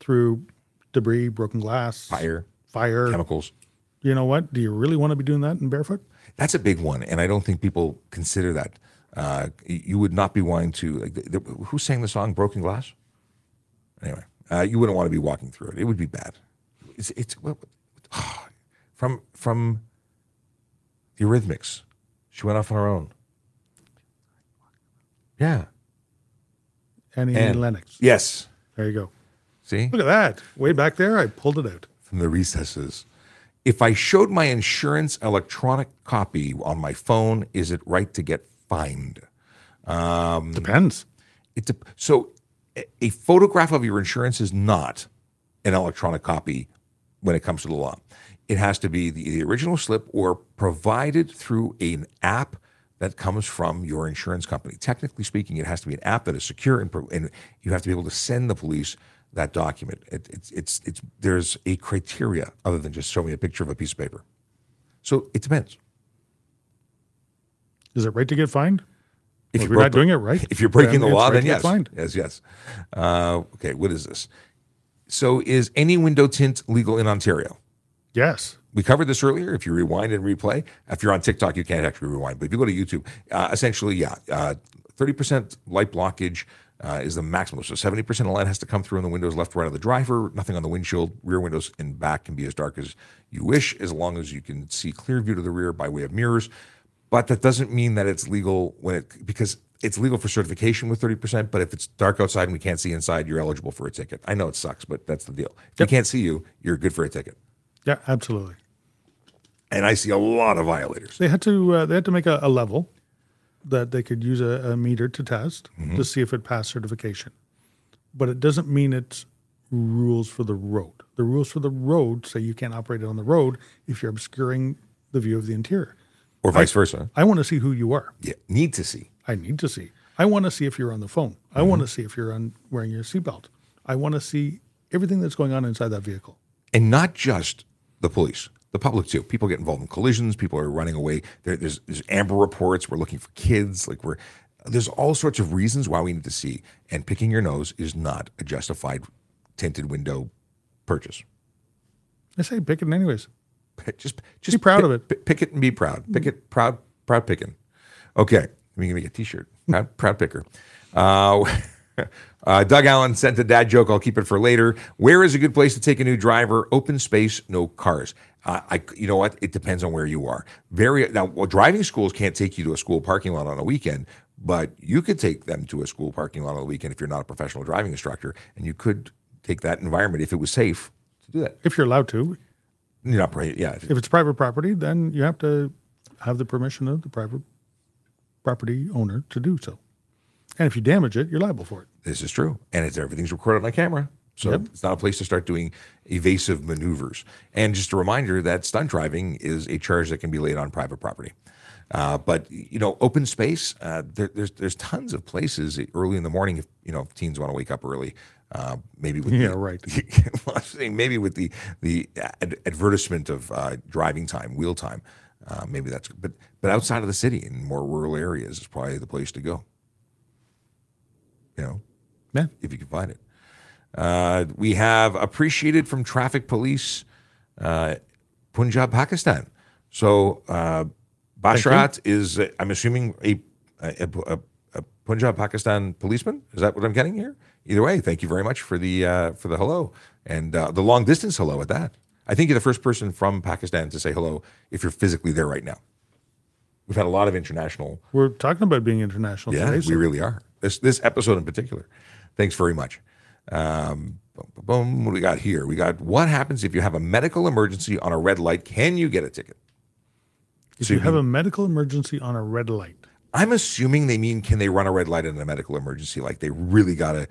through debris, broken glass, Fire, fire. chemicals. You know what? Do you really want to be doing that in barefoot? That's a big one, and I don't think people consider that. Uh, you would not be wanting to. Like, the, the, who sang the song "Broken Glass"? Anyway, uh, you wouldn't want to be walking through it. It would be bad. It's it's well, from from the Eurythmics. She went off on her own. Yeah. Annie And- Lennox. Yes. There you go. See Look at that. Way back there, I pulled it out. from the recesses. If I showed my insurance electronic copy on my phone, is it right to get fined? Um, depends. It's a, so a- a photograph of your insurance is not an electronic copy when it comes to the law. It has to be the, the original slip or provided through an app that comes from your insurance company. Technically speaking, it has to be an app that is secure and, and you have to be able to send the police that document. It, it's, it's, it's, there's a criteria other than just show me a picture of a piece of paper. So it depends. Is it right to get fined? If Well, you're not the- doing it right, if you're breaking the then law, right then yes, fined. yes, yes. Uh, okay, what is this? So, is any window tint legal in Ontario? Yes. We covered this earlier. If you rewind and replay, if you're on TikTok, you can't actually rewind. But if you go to YouTube, uh, essentially, yeah, uh, thirty percent light blockage uh, is the maximum. So seventy percent of light has to come through in the windows left, right of the driver. Nothing on the windshield. Rear windows and back can be as dark as you wish, as long as you can see clear view to the rear by way of mirrors. But that doesn't mean that it's legal when it because it's legal for certification with 30%, but if it's dark outside and we can't see inside, you're eligible for a ticket. I know it sucks, but that's the deal. If we can't see you, you're good for a ticket. Yeah, absolutely. And I see a lot of violators. They had to uh, they had to make a, a level that they could use a, a meter to test Mm-hmm. to see if it passed certification. But it doesn't mean it's rules for the road. The rules for the road say you can't operate it on the road if you're obscuring the view of the interior. Or vice versa. I want to see who you are. Yeah, need to see. I need to see. I want to see if you're on the phone. I mm-hmm. want to see if you're on wearing your seatbelt. I want to see everything that's going on inside that vehicle. and not just the police, the public too. People get involved in collisions. People are running away. There, there's, there's Amber reports. We're looking for kids. Like we're there's all sorts of reasons why we need to see. And picking your nose is not a justified tinted window purchase. I say pick it anyways. Just just be proud pick, of it. Pick, pick it and be proud. Pick it proud. Proud picking. Okay, we can make a T-shirt. Proud, proud picker. Uh, uh, Doug Allen sent a dad joke. I'll keep it for later. Where is a good place to take a new driver? Open space, no cars. Uh, I, you know what? It depends on where you are. Very now, well, driving schools can't take you to a school parking lot on a weekend, but you could take them to a school parking lot on the weekend if you're not a professional driving instructor, and you could take that environment if it was safe to do that. If you're allowed to. Not, right, yeah. If it's private property, then you have to have the permission of the private property owner to do so. And if you damage it, you're liable for it. This is true, and it's everything's recorded on camera, so Yep. it's not a place to start doing evasive maneuvers. And just a reminder that stunt driving is a charge that can be laid on private property. Uh, but you know, open space. Uh, there, there's there's tons of places early in the morning. If you know, if teens want to wake up early, uh, maybe with Yeah, the, right. well, saying maybe with the the ad- advertisement of uh, driving time, wheel time, uh, maybe that's. But but outside of the city in more rural areas is probably the place to go. You know, Yeah. if you can find it. Uh, we have appreciated from traffic police, uh, Punjab, Pakistan. So uh, Basharat is, uh, I'm assuming, a, a, a, a Punjab, Pakistan policeman. Is that what I'm getting here? Either way, thank you very much for the uh, for the hello and uh, the long distance hello at that. I think you're the first person from Pakistan to say hello if you're physically there right now. We've had a lot of international We're talking about being international yeah, today. we really are. This this episode in particular. Thanks very much. Um, boom, boom, boom. What do we got here? We got what happens if you have a medical emergency on a red light? Can you get a ticket? if so you you have a medical emergency on a red light, I'm assuming they mean can they run a red light in a medical emergency? Like they really gotta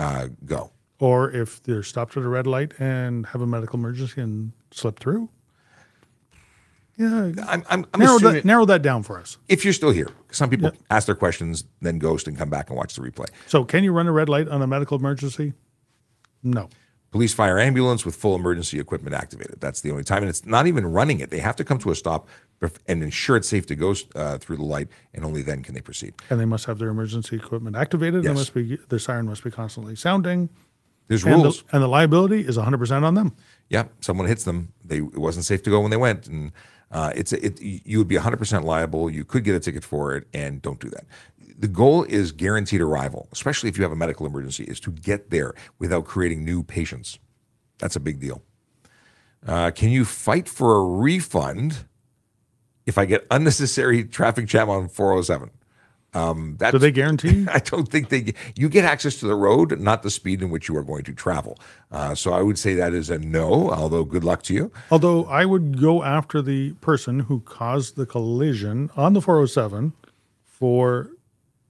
uh, go. or if they're stopped at a red light and have a medical emergency and slip through. Yeah, I'm I'm, I'm narrow that, narrow that down for us. if you're still here. Some people ask their questions, then ghost and come back and watch the replay. So, can you run a red light on a medical emergency? No. Police, fire, ambulance with full emergency equipment activated. That's the only time, and it's not even running it. They have to come to a stop and ensure it's safe to go uh, through the light, and only then can they proceed. And they must have their emergency equipment activated. Yes. They must be their siren must be constantly sounding. There's And rules. the, and the liability is 100% on them. yeah, someone hits them. They it wasn't safe to go when they went, and uh, it's it. You would be 100 percent liable. You could get a ticket for it, and don't do that. The goal is guaranteed arrival, especially if you have a medical emergency, is to get there without creating new patients. That's a big deal. Uh, can you fight for a refund if I get unnecessary traffic jam on 407? Um, that's, Do they guarantee? I don't think they. You get access to the road, not the speed in which you are going to travel. Uh, so I would say that is a no. Although good luck to you. Although I would go after the person who caused the collision on the 407 for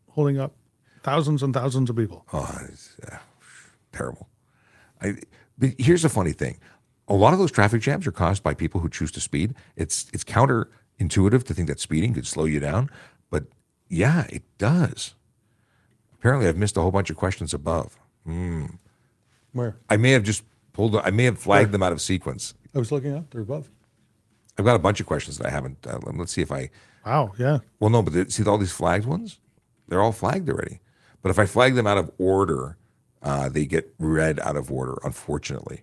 holding up thousands and thousands of people. Oh, it's uh, terrible. I, but here's the funny thing: a lot of those traffic jams are caused by people who choose to speed. It's it's counterintuitive to think that speeding could slow you down, but yeah, it does. Apparently, I've missed a whole bunch of questions above. Where? I may have just pulled. I may have flagged them out of sequence. I was looking up. They're above. I've got a bunch of questions that I haven't. Uh, let's see if I. Wow. Yeah. Well, no, but the- see all these flagged ones? They're all flagged already. But if I flag them out of order, uh, they get read out of order, unfortunately.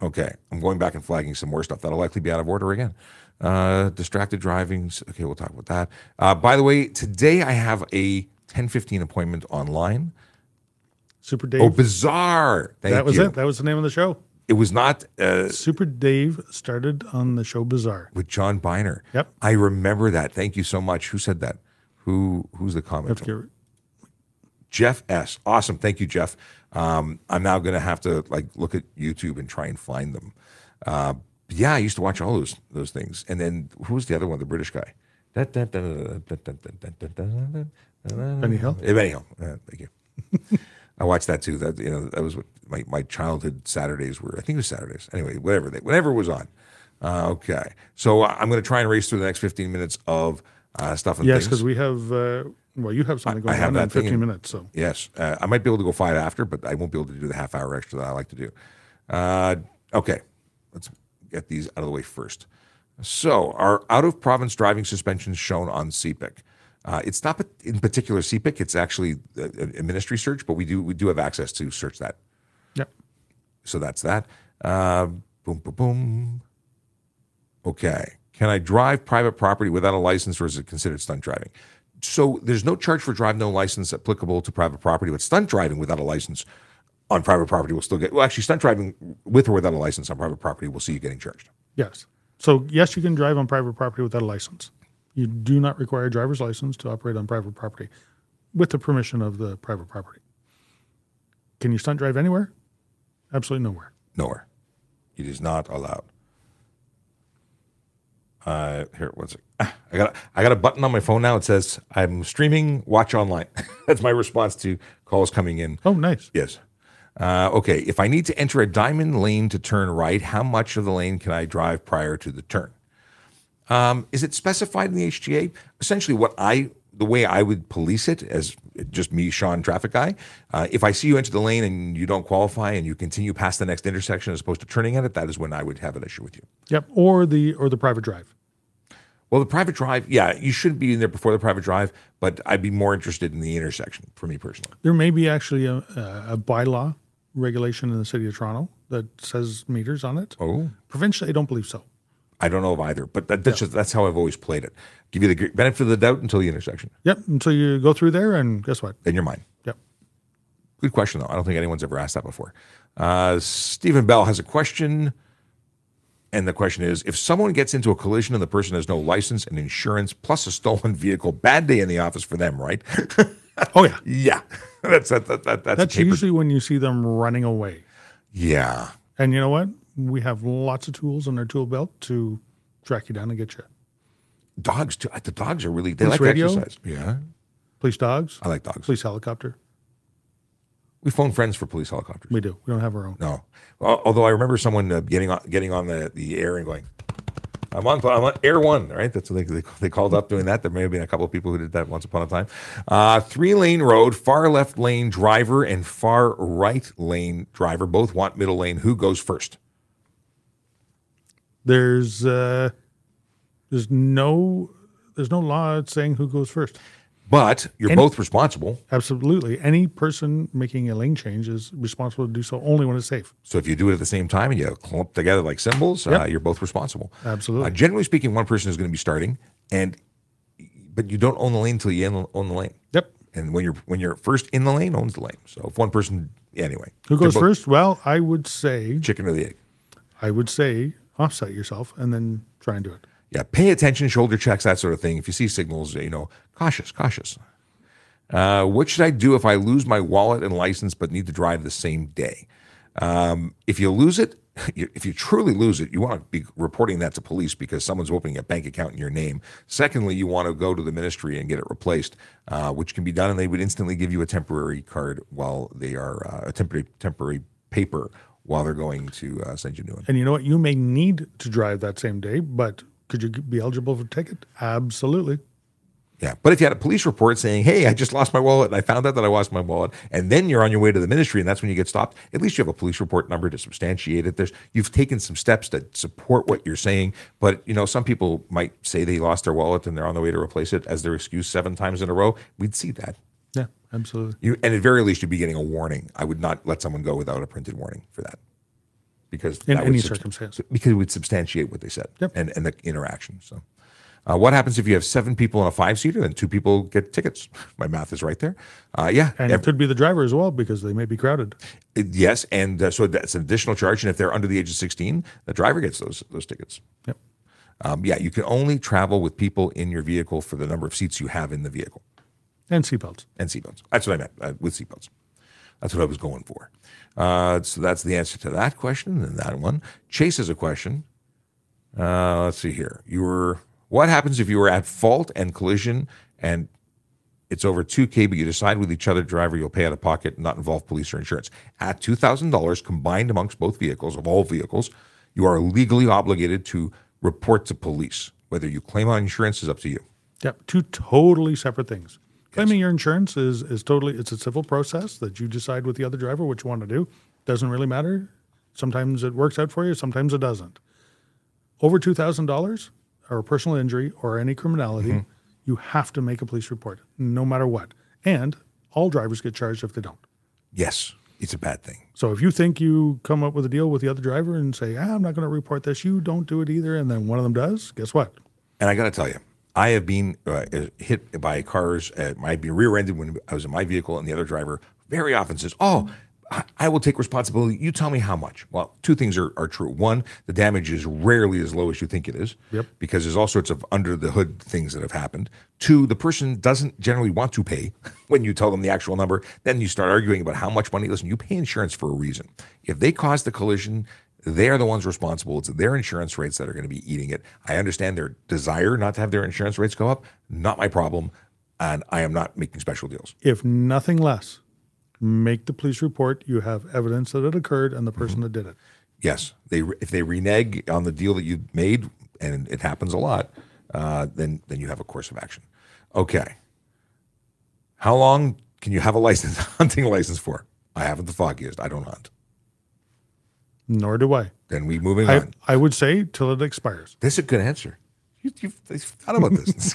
Okay, I'm going back and flagging some more stuff. That'll likely be out of order again. Uh, distracted driving. Okay, we'll talk about that. Uh, by the way, today I have a 10:15 appointment online. Super Dave. Oh, bizarre! Thank that was you. it. That was the name of the show. it was not uh, Super Dave started on the show Bizarre. with John Byner. Yep. I remember that. Thank you so much. Who said that? Who who's the comment? Jeff S. Awesome. Thank you, Jeff. Um, I'm now going to have to like look at YouTube and try and find them. Uh, yeah, I used to watch all those those things. And then who was the other one? The British guy. Benny Hill? Benny Hill. Uh, thank you. I watched that too. That you know that was what my, my childhood Saturdays were. I think it was Saturdays. Anyway, whatever they, whenever it was on. Uh, okay, so I'm going to try and race through the next 15 minutes of uh, stuff and yes, because we have, uh, well, you have something I going have on that in thing 15 in- minutes. So Yes, uh, I might be able to go five after, but I won't be able to do the half hour extra that I like to do. Uh, okay, let's get these out of the way first. So, our out of province driving suspensions shown on CPIC. Uh, it's not in particular CPIC; it's actually a, a ministry search, but we do we do have access to search that. yep. So that's that. Uh, boom, boom, boom. Okay. Can I drive private property without a license, or is it considered stunt driving? So there's no charge for drive no license applicable to private property, but stunt driving without a license on private property will still get. Well, actually, stunt driving with or without a license on private property will see you getting charged. Yes. So yes, you can drive on private property without a license. You do not require a driver's license to operate on private property with the permission of the private property. Can you stunt drive anywhere? Absolutely nowhere. Nowhere. It is not allowed. Uh, here, what's it? I got I got a button on my phone now. It says I'm streaming. Watch online. That's my response to calls coming in. Oh, nice. Yes. Uh, okay. If I need to enter a diamond lane to turn right, how much of the lane can I drive prior to the turn? Um, is it specified in the HTA? Essentially, what I the way I would police it as just me, Sean, traffic guy. Uh, if I see you enter the lane and you don't qualify and you continue past the next intersection as opposed to turning at it, that is when I would have an issue with you. Yep. Or the or the private drive. Well, the private drive, yeah, you shouldn't be in there before the private drive, but I'd be more interested in the intersection for me personally. There may be actually a, a bylaw regulation in the city of Toronto that says meters on it. Oh. Provincially, I don't believe so. I don't know of either, but that, that's just that's how I've always played it. Give you the benefit of the doubt until the intersection. Yep. until you go through there, and guess what? In your mind. Yep. Good question, though. I don't think anyone's ever asked that before. Uh, Stephen Bell has a question. And the question is if someone gets into a collision and the person has no license and insurance plus a stolen vehicle, bad day in the office for them, right? Oh yeah. yeah. That's that, that, that, that's, That's usually when you see them running away. Yeah. And you know what? We have lots of tools in our tool belt to track you down and get you. Dogs, too. The dogs are really, they Police like radio? exercise. Yeah. Police dogs, I like dogs. police helicopter. We phone friends for police helicopters. We do. We don't have our own. No. Although I remember someone uh, getting on getting on the, the air and going, I'm on, I'm on Air One, right? That's what they, they, they called up doing that. There may have been a couple of people who did that once upon a time. Uh, three lane road, far left lane driver and far right lane driver both want middle lane. Who goes first? There's uh, there's no there's no law saying who goes first. But you're And- both responsible. Absolutely. Any person making a lane change is responsible to do so only when it's safe. So if you do it at the same time and you clump together like cymbals, uh, you're both responsible. Absolutely. Uh, generally speaking, one person is going to be starting, and but you don't own the lane until you own own the lane. Yep. And when you're when you're first in the lane, owns the lane. So if one person, anyway, Who goes first? Well, I would say Chicken or the egg? I would say offset yourself and then try and do it. Yeah, pay attention, shoulder checks, that sort of thing. If you see signals, you know, cautious, cautious. Uh, what should I do if I lose my wallet and license but need to drive the same day? Um, if you lose it, if you truly lose it, you want to be reporting that to police because someone's opening a bank account in your name. Secondly, you want to go to the ministry and get it replaced, uh, which can be done, and they would instantly give you a temporary card while they are uh, a temporary temporary paper while they're going to uh, send you a new one. And you know what? You may need to drive that same day, but could you be eligible for a ticket? Absolutely. Yeah, but if you had a police report saying, "Hey, I just lost my wallet and I found out that I lost my wallet," and then you're on your way to the ministry and that's when you get stopped, at least you have a police report number to substantiate it. There's you've taken some steps to support what you're saying, but you know some people might say they lost their wallet and they're on the way to replace it as their excuse seven times in a row. We'd see that. Yeah, absolutely. You and at very least you'd be getting a warning. I would not let someone go without a printed warning for that. Because In any subst- circumstance. because it would substantiate what they said Yep. and, and the interaction. So Uh, what happens if you have seven people in a five seater? Then two people get tickets. My math is right there. Uh, yeah. And ev- it could be the driver as well because they may be crowded. yes. And uh, so that's an additional charge. And if they're under the age of 16, the driver gets those, those tickets. Yep. Um, yeah. You can only travel with people in your vehicle for the number of seats you have in the vehicle And seatbelts. and seatbelts. That's what I meant uh, with seatbelts. That's what I was going for. Uh, so that's the answer to that question and that one. Chase has a question. Uh, let's see here. You were. What happens if you were at fault and collision and it's over 2K, but you decide with each other driver you'll pay out of pocket, not involve police or insurance. At $2,000 combined amongst both vehicles, of all vehicles, you are legally obligated to report to police. Whether you claim on insurance is up to you. Yep. Two totally separate things. Claiming your insurance is, is totally, it's a civil process that you decide with the other driver what you want to do. Doesn't really matter. Sometimes it works out for you, sometimes it doesn't. Over $2,000 or a personal injury or any criminality, you have to make a police report no matter what. And all drivers get charged if they don't. Yes, it's a bad thing. So if you think you come up with a deal with the other driver and say, ah, I'm not going to report this, you don't do it either, and then one of them does, guess what? And I got to tell you, I have been uh, hit by cars. I've been rear-ended when I was in my vehicle, and the other driver very often says, "Oh, I, I will take responsibility. You tell me how much." Well, two things are, are true. One, the damage is rarely as low as you think it is, Yep. because there's all sorts of under the hood things that have happened. Two, the person doesn't generally want to pay when you tell them the actual number. Then you start arguing about how much money. Listen, you pay insurance for a reason. If they caused the collision, they are the ones responsible. It's their insurance rates that are going to be eating it. I understand their desire not to have their insurance rates go up. Not my problem. And I am not making special deals. If nothing less, make the police report. You have evidence that it occurred and the person that did it. Yes, they if they renege on the deal that you made, and it happens a lot, uh, then then you have a course of action. Okay. How long can you have a license, hunting license for? I haven't the foggiest. I don't hunt. Nor do I. Then we moving I, on. I would say till it expires. This is a good answer. You, you've, you've thought about this.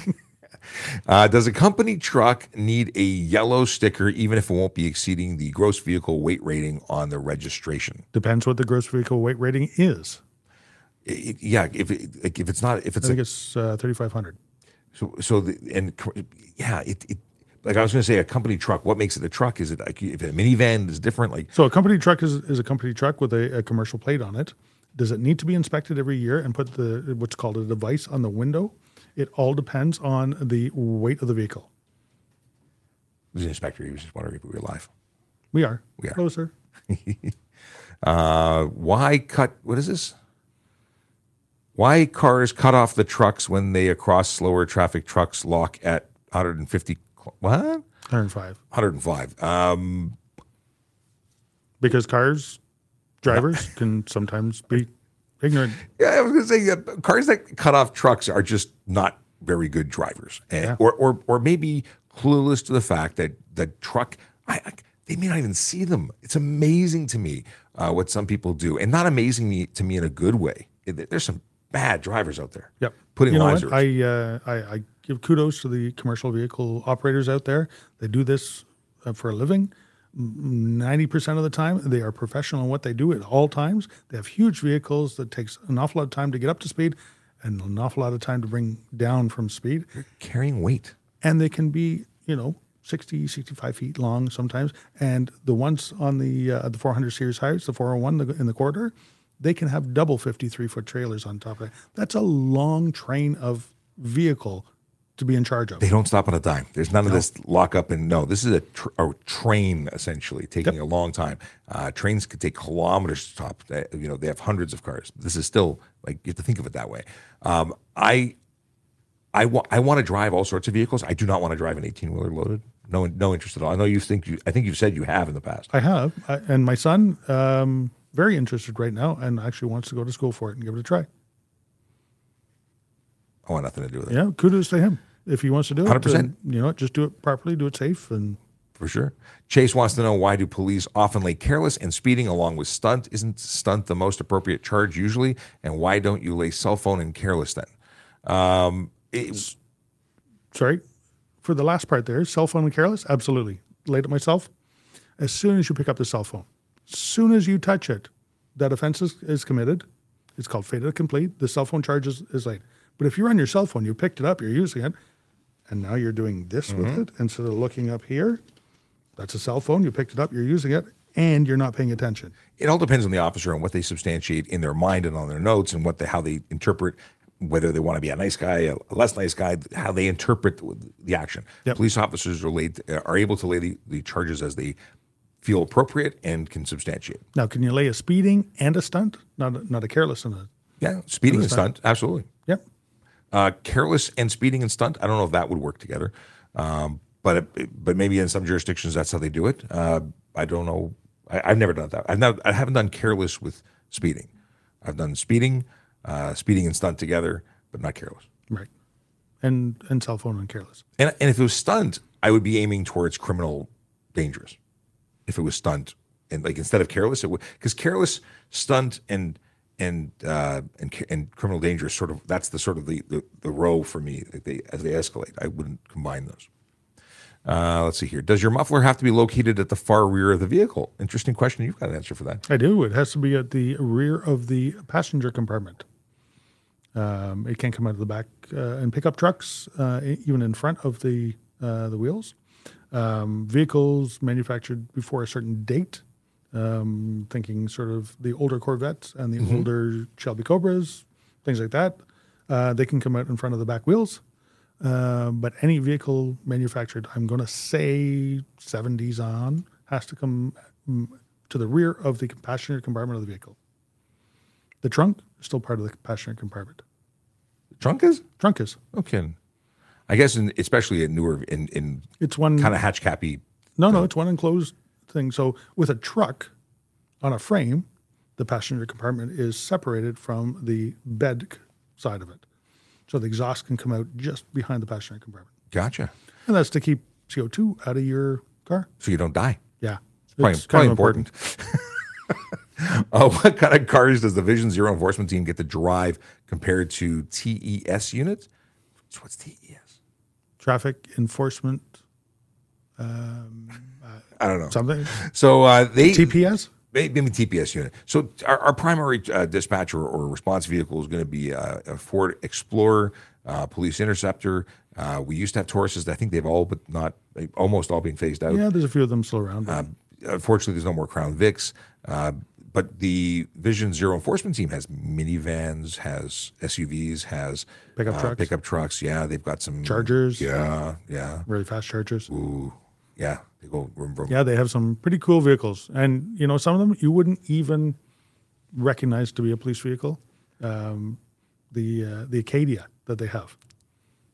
uh, does a company truck need a yellow sticker even if it won't be exceeding the gross vehicle weight rating on the registration? Depends what the gross vehicle weight rating is. I- I- yeah, if it, like if it's not if I it's think a, it's uh, 3,500. so so the, and yeah it, it like I was going to say a company truck. What makes it a truck? Is it like if a minivan is different? Like So a company truck is, is a company truck with a, a commercial plate on it. Does it need to be inspected every year and put the what's called a device on the window? It all depends on the weight of the vehicle. the inspector, he was just wondering if we were live. We are. We are. Closer. Uh, why cut? What is this? Why cars cut off the trucks when they across slower traffic trucks lock at 150? What? 105. 105. Um, Because cars, drivers can sometimes be ignorant. yeah, I was going to say uh, cars that cut off trucks are just not very good drivers, and, Yeah. or or or maybe clueless to the fact that the truck. I, I they may not even see them. It's amazing to me uh, what some people do, and not amazing me, to me in a good way. There's some bad drivers out there. Yep. Putting you know lives. I, uh, I I give kudos to the commercial vehicle operators out there. They do this uh, for a living. Ninety percent of the time, they are professional in what they do at all times. They have huge vehicles that takes an awful lot of time to get up to speed, and an awful lot of time to bring down from speed. carrying weight. And they can be, you know, 60, 65 feet long sometimes. And the ones on the uh, the 400 series highways, the 401 the, in the corridor, they can have double 53 foot trailers on top of that That's a long train of vehicle to be in charge of. They don't stop on a dime. There's none of this lock up and no. This is a, tr- a train essentially taking a long time. Uh, trains could take kilometers to stop. They- you know they have hundreds of cars. This is still like you have to think of it that way. Um, I I wa- I want to drive all sorts of vehicles. I do not want to drive an 18 wheeler loaded. No no interest at all. I know you think you. I think you've said you have in the past. I have, I, and my son, um, very interested right now, and actually wants to go to school for it and give it a try. I want nothing to do with it. Yeah, kudos to him if he wants to do it. 100%. then, You know, just do it properly, do it safe, and for sure. Chase wants to know why do police often lay careless and speeding along with stunt? Isn't stunt the most appropriate charge usually? And why don't you lay cell phone and careless then? Um, it- sorry for the last part there cell phone and careless absolutely laid it myself as soon as you pick up the cell phone as soon as you touch it that offense is, is committed it's called fait accompli the cell phone charge is, is late But if you're on your cell phone, you picked it up, you're using it, and now you're doing this with Mm-hmm. it instead of looking up here. That's a cell phone. You picked it up, you're using it, and you're not paying attention. It all depends on the officer and what they substantiate in their mind and on their notes and what they, how they interpret whether they want to be a nice guy, a less nice guy, how they interpret the action. Yep. Police officers are laid, are able to lay the, the charges as they feel appropriate and can substantiate. Now, can you lay a speeding and a stunt? Not a, not a careless and a Yeah, speeding and stunt, absolutely. Uh, careless and speeding and stunt. I don't know if that would work together, um, but it, but maybe in some jurisdictions that's how they do it. Uh, I don't know. I, I've never done that. I've not, I haven't done careless with speeding. I've done speeding, uh, speeding and stunt together, but not careless. Right. And and cell phone and careless. And and if it was stunt, I would be aiming towards criminal dangerous. If it was stunt and like instead of careless, it would because careless, stunt, and and uh, and and criminal dangerous sort of that's the sort of the the, the row for me. Like they as they escalate, I wouldn't combine those. Uh, let's see here. Does your muffler have to be located at the far rear of the vehicle? Interesting question. You've got an answer for that. I do. It has to be at the rear of the passenger compartment. Um, it can't come out of the back. Uh, and pickup trucks, uh, even in front of the uh, the wheels. Um, vehicles manufactured before a certain date. Um, thinking sort of the older Corvettes and the older Shelby Cobras, things like that. Uh, they can come out in front of the back wheels. Uh, but any vehicle manufactured, I'm going to say 70s on, has to come mm, to the rear of the passenger compartment of the vehicle. The trunk is still part of the passenger compartment. Trunk is Trunk is. okay. I guess, in, especially in newer in in It's one. kind of hatch cappy. no, no, it's one enclosed thing. So with a truck on a frame, the passenger compartment is separated from the bed side of it. So the exhaust can come out just behind the passenger compartment. Gotcha. And that's to keep CO2 out of your car. So you don't die. Yeah. Probably, It's probably kind of important. uh, what kind of cars does the Vision Zero enforcement team get to drive compared to TES units? So what's TES? Traffic enforcement, I don't know. something. So uh, they TPS? maybe TPS unit. So our, our primary uh, dispatcher or response vehicle is going to be uh, a Ford Explorer, uh, Police Interceptor. Uh, we used to have Tauruses. I think they've all, but not almost all been phased out. Yeah, there's a few of them still around. but- Unfortunately, there's no more Crown Vics. Uh, but the Vision Zero enforcement team has minivans, has SUVs, has Pickup uh, trucks. Pickup trucks. Yeah, they've got some Chargers. Yeah, yeah, really fast chargers. ooh, yeah. They go vroom, vroom. Yeah, they have some pretty cool vehicles, and you know some of them you wouldn't even recognize to be a police vehicle. Um, the uh, the Acadia that they have,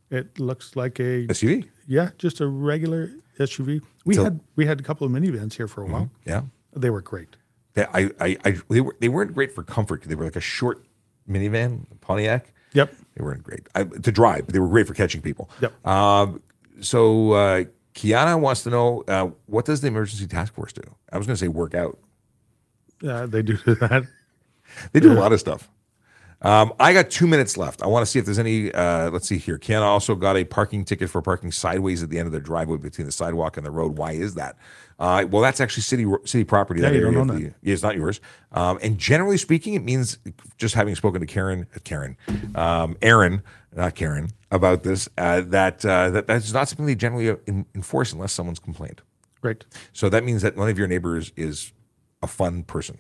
it looks like a SUV. yeah, just a regular SUV. We So- had we had a couple of minivans here for a while. Yeah. They were great. They, I, I, I, they were they weren't great for comfort. They were like a short minivan, Pontiac. Yep. They weren't great I, to drive. But they were great for catching people. Yep. Um, so uh, Kiana wants to know uh, what does the emergency task force do? I was going to say work out. Uh, they do that. They do a lot of stuff. Um, I got two minutes left. I want to see if there's any. Uh, let's see here. Kiana also got a parking ticket for parking sideways at the end of their driveway between the sidewalk and the road. Why is that? Uh, well, that's actually city city property. Yeah, that you don't own the- yeah, it's not yours. Um, and generally speaking, it means just having spoken to Karen, Karen, um, Aaron, not Karen, about this. Uh, that uh, that that's not something they generally uh, enforce unless someone's complained. Great. So that means that one of your neighbors is a fun person.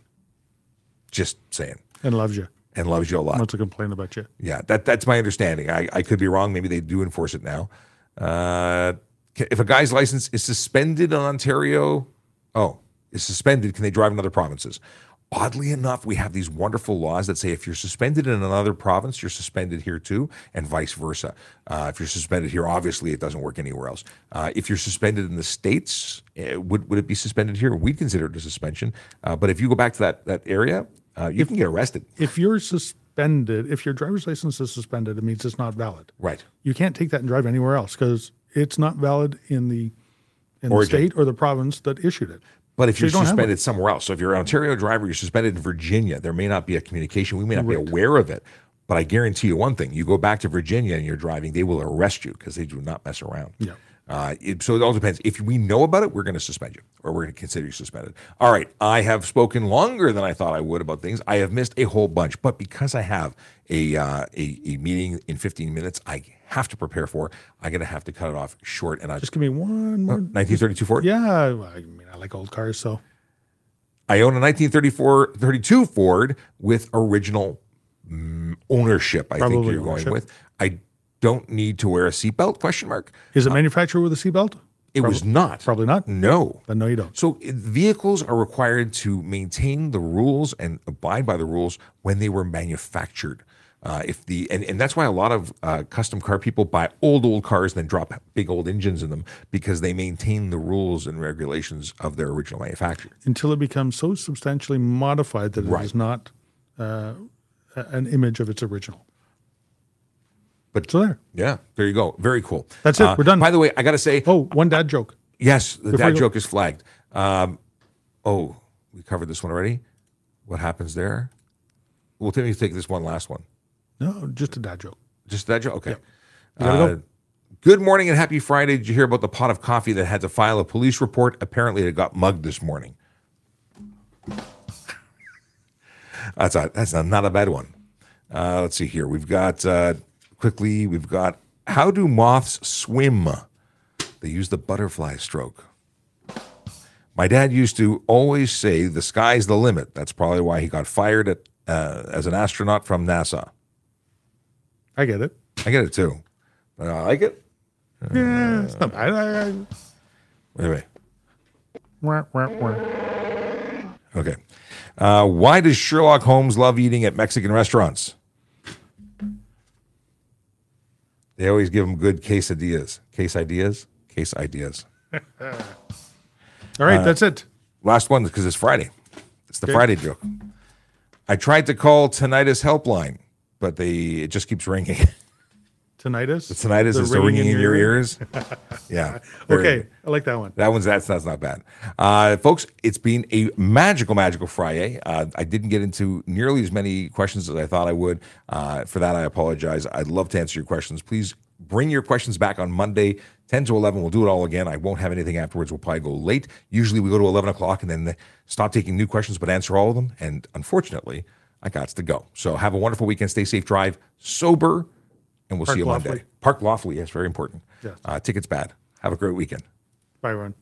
Just saying, And loves you. and loves you a lot. Wants to complain about you. Yeah, that that's my understanding. I, I could be wrong. Maybe they do enforce it now. Uh, if a guy's license is suspended in Ontario, oh, is suspended, can they drive in other provinces? Oddly enough, we have these wonderful laws that say if you're suspended in another province, you're suspended here too, and vice versa. Uh, if you're suspended here, obviously it doesn't work anywhere else. Uh, if you're suspended in the states, uh, would would it be suspended here? We'd consider it a suspension. Uh, but if you go back to that that area, uh, you can get arrested. If you're suspended, if your driver's license is suspended, it means it's not valid. Right. You can't take that and drive anywhere else because it's not valid in the in the state or the province that issued it. But if So you're you suspended somewhere else, so if you're an Ontario driver, you're suspended in Virginia, there may not be a communication. We may not be aware of it. But I guarantee you one thing: you go back to Virginia and you're driving, they will arrest you because they do not mess around. Yeah. Uh, it, so it all depends. If we know about it, we're going to suspend you, or we're going to consider you suspended. All right. I have spoken longer than I thought I would about things. I have missed a whole bunch, but because I have a uh, a, a meeting in 15 minutes, I have to prepare for. I'm going to have to cut it off short. And I Just give me one more. 1932 Ford. Yeah, I mean, I like old cars, so I own a 1934 32 Ford with original mm, ownership. I think you're ownership. going with. I don't need to wear a seatbelt? Question mark. is it manufactured with a seatbelt? It was not. Probably not. No. Then no, you don't. So uh, vehicles are required to maintain the rules and abide by the rules when they were manufactured. Uh, if the and, and that's why a lot of uh, custom car people buy old old cars and then drop big old engines in them because they maintain the rules and regulations of their original manufacturer Until it becomes so substantially modified that it is Right. not uh, an image of its original. But- so there. Yeah, there you go. Very cool. That's it. We're done. By the way, I got to say, Oh, one dad joke. yes, the Before dad joke is flagged. Um, oh, we covered this one already. What happens there? Well, let me take this one last one. No, just a dad joke. Just that joke? Okay. Gotta Uh, go. Good morning and happy Friday. Did you hear about the pot of coffee that had to file a police report? Apparently, it got mugged this morning. That's a, that's a, not a bad one. Uh, let's see here. We've got uh, quickly. We've got how do moths swim? They use the butterfly stroke. My dad used to always say, "The sky's the limit." That's probably why he got fired at, uh, as an astronaut from NASA. I get it. I get it too. But I like it. Yeah, it's not bad. I, I, Anyway, wah, wah, wah. okay. Uh, why does Sherlock Holmes love eating at Mexican restaurants? They always give him good quesadillas. Case ideas? Case ideas. All Uh, right, that's it. Last one because it's Friday. It's the Friday joke. I tried to call tinnitus helpline, but they it just keeps ringing. Tinnitus. tinnitus The is still ringing in your ear. ears. Yeah. Okay. I like that one. That one's that's that's not bad, uh, folks. It's been a magical, magical Friday. Uh, I didn't get into nearly as many questions as I thought I would. Uh, for that, I apologize. I'd love to answer your questions. Please bring your questions back on Monday, ten to eleven. We'll do it all again. I won't have anything afterwards. We'll probably go late. Usually, we go to eleven o'clock and then stop taking new questions, but answer all of them. And unfortunately, I got to go. So have a wonderful weekend. Stay safe. Drive sober, and we'll Park see you lawfully. Monday. Park lawfully. Yes, very important. Yes. Uh, tickets bad. Have a great weekend. Bye, Ron.